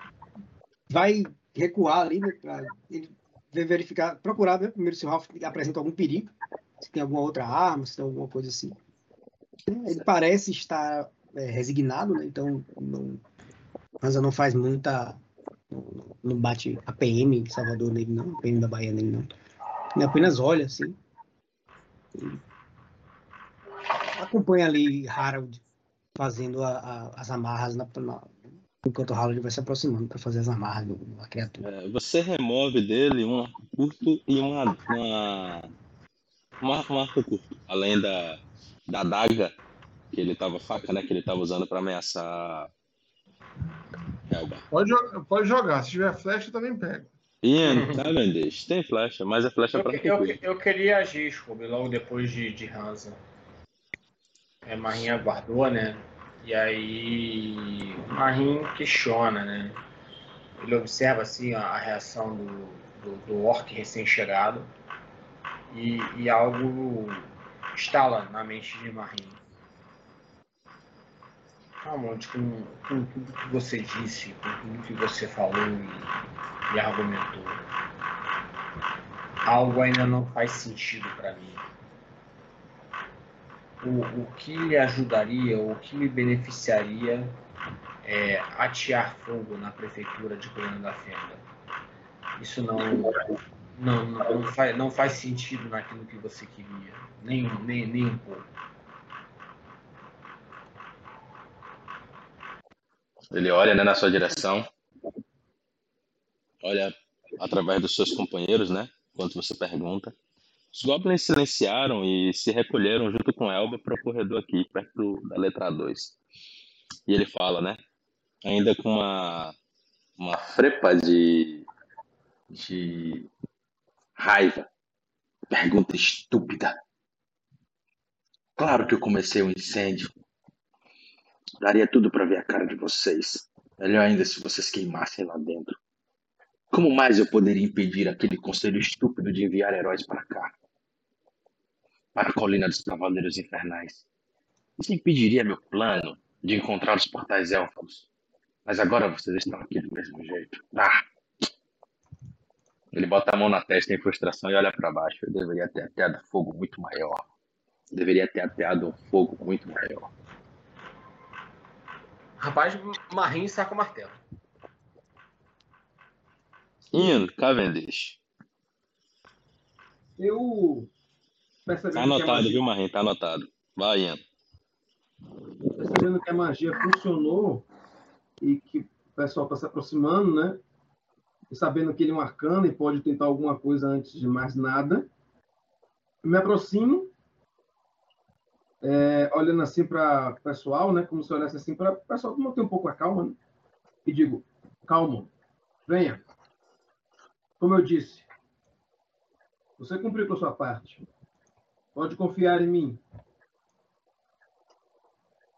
vai recuar ali, né? Pra... Ele verificar, procurar ver primeiro se o Ralph apresenta algum perigo, se tem alguma outra arma, se tem alguma coisa assim. Ele parece estar é, resignado, né? então não, Hansa não faz muita. Não bate a PM de Salvador nele, não, a PM da Bahia nele, não. Ele apenas olha assim. acompanha ali Harold fazendo a, a, as amarras na, na, enquanto o Harold vai se aproximando para fazer as amarras da criatura. É, você remove dele um arco curto e uma, uma, uma, um arco curto, além da, da daga que ele tava, faca, né, que ele tava usando para ameaçar. Pode, pode jogar, se tiver flecha também pega. Ian, tá vendo? Tem flecha, mas a flecha é pra eu, eu, eu, queria agir, Scooby, logo depois de, de Hansa. É, Marinha guardou, né? E aí Marim questiona, né? Ele observa assim a, reação do, do, do orc recém-chegado e, e, algo estala na mente de Marim. Realmente, com, com tudo que você disse, com tudo que você falou e, e argumentou, algo ainda não faz sentido para mim o, o que lhe ajudaria, o que lhe beneficiaria é, atear fogo na prefeitura de Colônia da Fenda. Isso não, não, não, faz, não faz sentido naquilo que você queria, nem, nem, nem um pouco. Ele olha né, na sua direção, olha através dos seus companheiros, né? Enquanto você pergunta. Os goblins silenciaram e se recolheram junto com Elba para o corredor aqui, perto da letra 2. E ele fala, né? Ainda com uma, uma frepa de, de raiva. Pergunta estúpida. Claro que eu comecei o um incêndio. Daria tudo para ver a cara de vocês. Melhor ainda se vocês queimassem lá dentro. Como mais eu poderia impedir aquele conselho estúpido de enviar heróis para cá? Para a colina dos Cavaleiros Infernais. Isso impediria meu plano de encontrar os portais élficos. Mas agora vocês estão aqui do mesmo jeito. Ah! Ele bota a mão na testa em frustração e olha para baixo. Eu deveria ter ateado fogo muito maior. Eu deveria ter ateado um fogo muito maior. Rapaz, Marim saca o martelo. Indo, Cavendish. Eu. Tá a anotado, viu, Marinho? Tá anotado. Vai, Ian. percebendo que a magia funcionou e que o pessoal está se aproximando, né? E sabendo que ele é um arcano e pode tentar alguma coisa antes de mais nada, me aproximo, é, olhando assim para o pessoal, né? Como se eu olhasse assim para o pessoal manter um pouco a calma, né? E digo: calma, venha. Como eu disse, você cumpriu com a sua parte. Pode confiar em mim.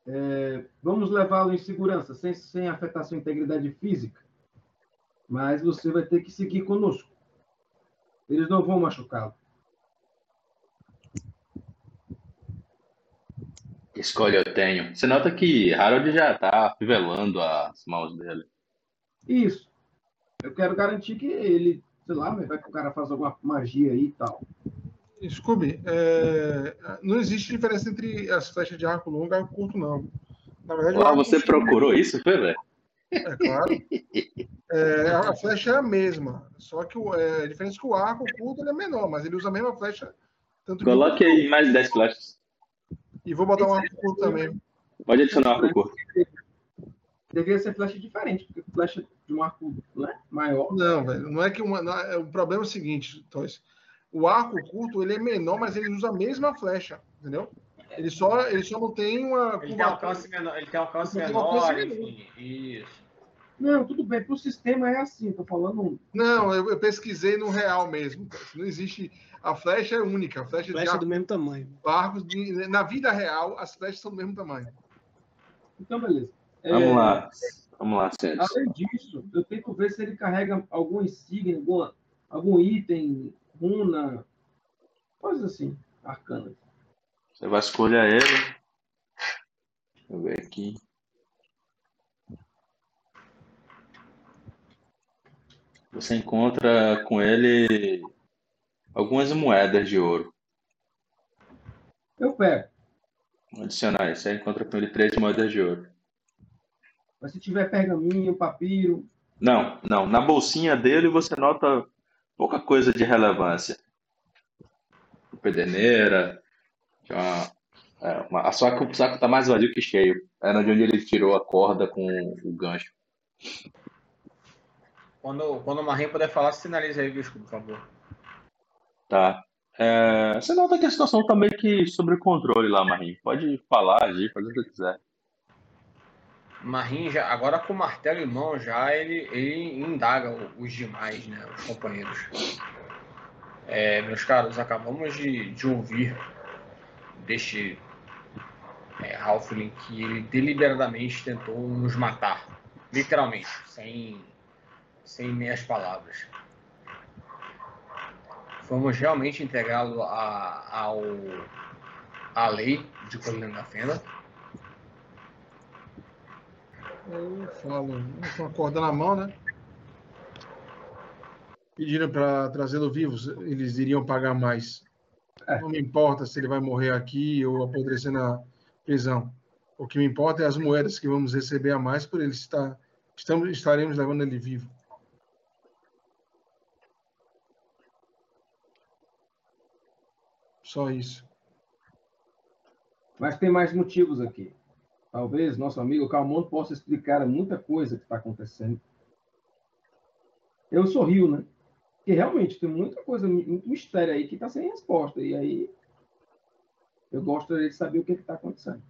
É, vamos levá-lo em segurança, sem, sem afetar sua integridade física. Mas você vai ter que seguir conosco. Eles não vão machucá-lo. Que escolha eu tenho. Você nota que Harold já tá fivelando as mãos dele. Isso. Eu quero garantir que ele, sei lá, vai que o cara faz alguma magia aí e tal. Scooby, é, não existe diferença entre as flechas de arco longo e arco curto, não. Na verdade, Uau, arco você procurou isso, foi, velho? É claro. É, a flecha é a mesma, só que o, é, a diferença é que o arco curto ele é menor, mas ele usa a mesma flecha. Tanto Coloque aí mais 10 flechas. E vou botar um arco curto também. Pode adicionar arco curto. Deveria ser flecha diferente, porque flecha de um arco né, maior. Não, velho, não é que uma, não é- o problema é o seguinte, Toys. O arco curto ele é menor, mas ele usa a mesma flecha, entendeu? Ele só, ele só não tem uma Ele tem alcance menor. Ele tem alcance Ele tem menor, alcance menor. enfim. Isso. Não, tudo bem, para o sistema é assim, tô falando. Não, eu, eu pesquisei no real mesmo. Não existe. A flecha é única. A flecha, arco, do mesmo tamanho. arcos de- na vida real, as flechas são do mesmo tamanho. Então, beleza. É, Vamos lá. Vamos lá, Santos. Além disso, eu tento ver se ele carrega algum insígnia, alguma, algum item, runa, coisas assim, arcanas. Você vai escolher ele. Deixa eu ver aqui. Você encontra com ele algumas moedas de ouro. Eu pego. Vou adicionar aí. Você encontra com ele três moedas de ouro. Mas se tiver pergaminho, papiro, Não, não. Na bolsinha dele você nota pouca coisa de relevância. Pederneira. tinha Uma, é, uma, a saco, o saco tá mais vazio que cheio. Era de onde ele tirou a corda com o gancho. Quando, quando o Marim puder falar, sinaliza aí, Scooby, por favor. Tá. É, você nota que a situação tá meio que sob controle lá, Marinho. Pode falar, agir, fazer o que quiser. Marim, já, agora com o martelo em mão, já ele, ele indaga os demais, né? Os companheiros. É, meus caros, acabamos de, de ouvir deste é, Halfling que ele deliberadamente tentou nos matar. Literalmente, sem, sem meias palavras. Vamos realmente ao, à lei de Colina da Fenda. Eu falo, com a corda na mão, né? Pediram para trazê-lo vivo, eles iriam pagar mais. É. Não me importa se ele vai morrer aqui ou apodrecer na prisão. O que me importa é as moedas que vamos receber a mais por ele estar. Estamos, estaremos levando ele vivo. Só isso. mas tem mais motivos aqui. Talvez nosso amigo Calmon possa explicar muita coisa que está acontecendo. Eu sorrio, né? Porque realmente tem muita coisa, muito mistério aí que está sem resposta. E aí eu gostaria de saber o que está acontecendo.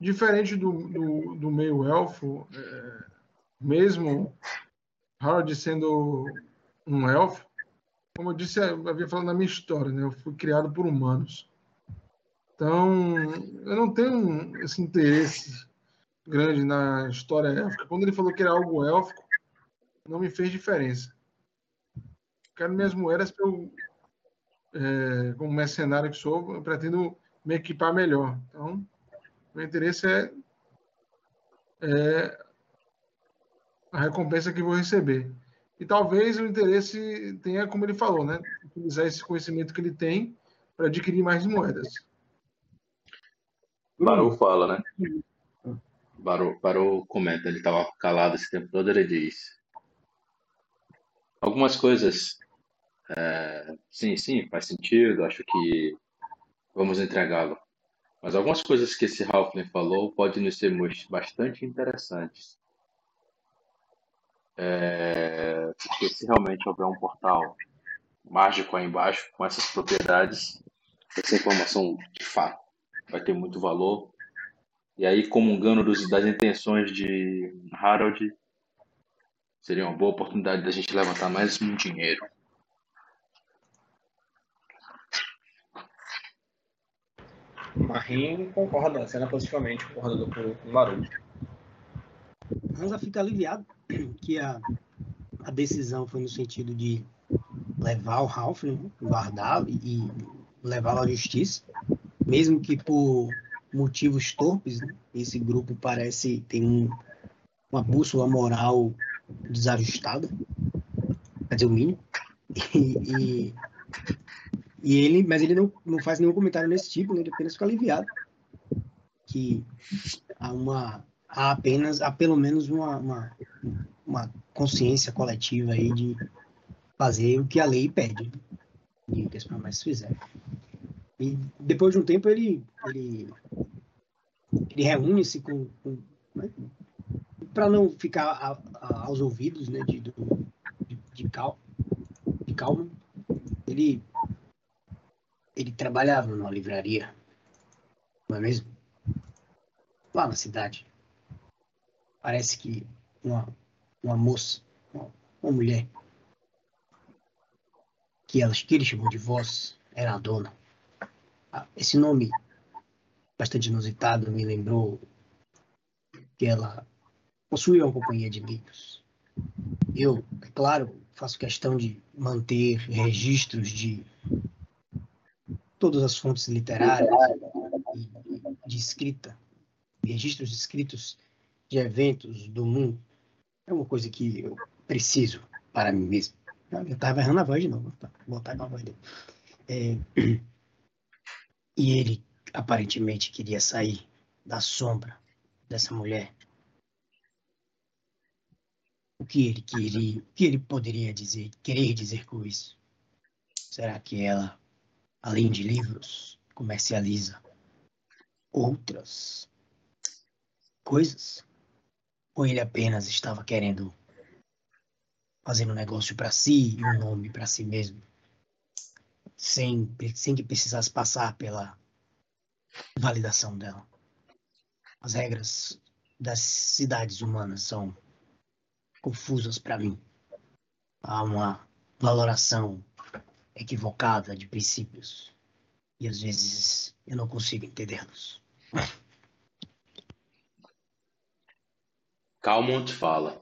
Diferente do, do, do meio elfo, é, mesmo Harold sendo um elfo, como eu disse, eu havia falado na minha história, né? Eu fui criado por humanos. Então, eu não tenho esse interesse grande na história élfica. Quando ele falou que era algo élfico, não me fez diferença. Quero minhas moedas para eu, é, como mercenário que sou, eu pretendo me equipar melhor. Então, meu interesse é, é a recompensa que vou receber. E talvez o interesse tenha, como ele falou, né? Utilizar esse conhecimento que ele tem para adquirir mais moedas. Baru fala, né? Barô, Barô comenta, ele estava calado esse tempo todo, ele diz. Algumas coisas, é, sim, sim, faz sentido, acho que vamos entregá-lo. Mas algumas coisas que esse Halfling falou podem nos ser bastante interessantes. É, porque se realmente houver um portal mágico aí embaixo, com essas propriedades, essa informação de fato vai ter muito valor. E aí, comungando dos, das intenções de Harold, seria uma boa oportunidade da gente levantar mais um dinheiro. Marim concorda, cena positivamente, concorda com o Larude. Hansa fica aliviado que a, a decisão foi no sentido de levar o Ralph, né, guardá-lo e levá-lo à justiça, mesmo que por motivos torpes, né, esse grupo parece ter um, uma bússola moral desajustada, quer dizer, o mínimo, e, e, e, ele, mas ele não, não faz nenhum comentário nesse tipo, né, ele apenas fica aliviado que há uma há apenas há pelo menos uma, uma, uma consciência coletiva aí de fazer o que a lei pede e o que as promessas fizeram. E depois de um tempo ele ele, ele reúne-se com, com né, para não ficar a, a, aos ouvidos né, de, de, de, cal, de calma. Ele ele trabalhava numa livraria, não é mesmo? Lá na cidade. Parece que uma, uma moça, uma, uma mulher, que, ela, que ele chamou de voz, era a dona. Ah, esse nome bastante inusitado me lembrou que ela possuía uma companhia de livros. Eu, é claro, faço questão de manter registros de todas as fontes literárias de escrita, registros escritos de eventos do mundo é uma coisa que eu preciso para mim mesmo. Eu estava errando a voz de novo, tá? vou botar a voz dele. É, e ele aparentemente queria sair da sombra dessa mulher. O que ele queria, o que ele poderia dizer, querer dizer com isso? Será que ela, além de livros, comercializa outras coisas? Ou ele apenas estava querendo fazer um negócio para si e um nome para si mesmo, sem, sem que precisasse passar pela validação dela. As regras das cidades humanas são confusas para mim. Há uma valoração equivocada de princípios e às vezes eu não consigo entendê-los. Calmont fala.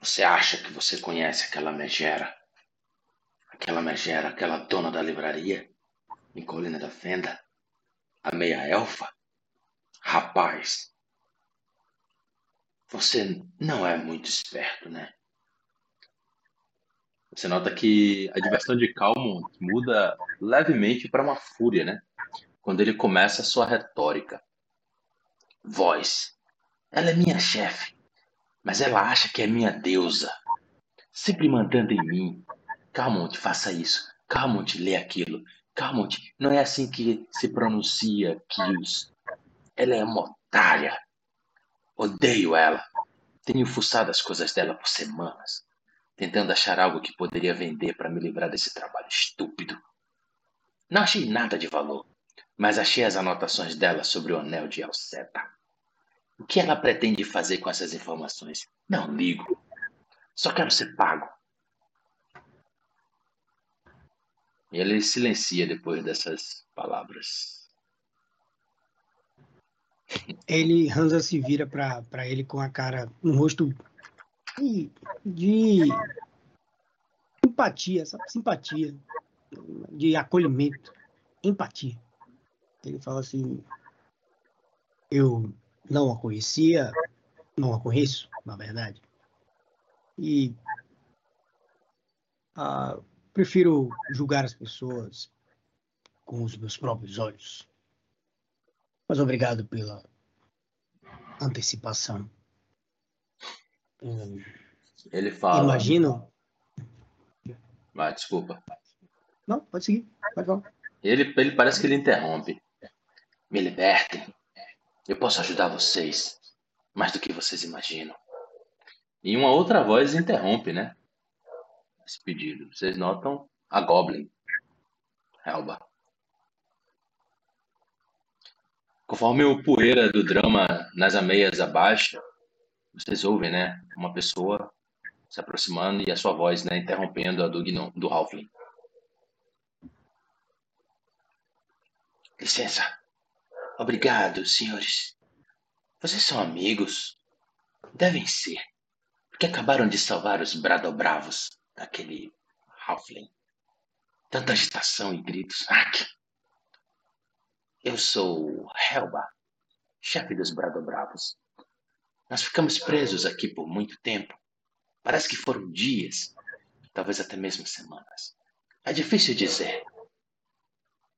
Você acha que você conhece aquela megera? Aquela megera, aquela dona da livraria? Em Colina da Fenda? A meia-elfa? Rapaz, você não é muito esperto, né? Você nota que a diversão de Calmont muda levemente para uma fúria, né? Quando ele começa a sua retórica. Voz, ela é minha chefe, mas ela acha que é minha deusa. Sempre mandando em mim. Calmonte, faça isso. Calmonte, lê aquilo. Calmonte, não é assim que se pronuncia Kios. Ela é uma otária. Odeio ela. Tenho fuçado as coisas dela por semanas, tentando achar algo que poderia vender para me livrar desse trabalho estúpido. Não achei nada de valor, mas achei as anotações dela sobre o anel de Alceta. O que ela pretende fazer com essas informações? Não ligo. Só quero ser pago. E ele silencia depois dessas palavras. Ele, Hansa se vira para ele com a cara, um rosto de, de empatia, sabe? simpatia, de acolhimento, empatia. Ele fala assim: Eu não a conhecia, não a conheço, na verdade. E ah, prefiro julgar as pessoas com os meus próprios olhos. Mas obrigado pela antecipação. Ele fala. imagino. Vai, desculpa. Não, pode seguir. Pode falar. Ele, ele parece que ele interrompe. Me libertem. Eu posso ajudar vocês. Mais do que vocês imaginam. E uma outra voz interrompe, né? Esse pedido. Vocês notam a Goblin. Elba. Conforme o poeira do drama nas ameias abaixa, vocês ouvem, né? Uma pessoa se aproximando e a sua voz, né? Interrompendo a do, Gnom, do Halfling. Licença. Obrigado, senhores. Vocês são amigos? Devem ser. Porque acabaram de salvar os Bradobravos daquele Halfling. Tanta agitação e gritos. Ack! Eu sou Helba, chefe dos Bradobravos. Nós ficamos presos aqui por muito tempo. Parece que foram dias, talvez até mesmo semanas. É difícil dizer.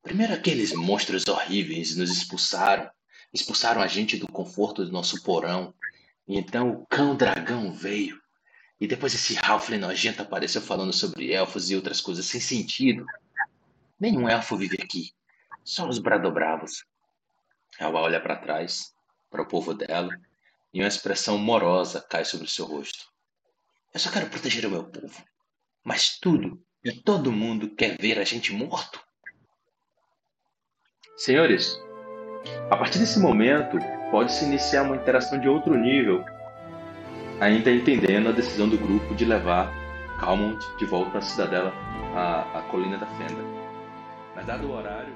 Primeiro aqueles monstros horríveis nos expulsaram, expulsaram a gente do conforto do nosso porão. E então o cão dragão veio. E depois esse Halfling nojento apareceu falando sobre elfos e outras coisas sem sentido. Nenhum elfo vive aqui. Só os Bradobravos. Ela olha para trás, para o povo dela, e uma expressão morosa cai sobre o seu rosto. Eu só quero proteger o meu povo. Mas tudo e todo mundo quer ver a gente morto. Senhores, a partir desse momento, pode-se iniciar uma interação de outro nível, ainda entendendo a decisão do grupo de levar Calmont de volta à cidadela, à, à colina da Fenda. Mas dado o horário,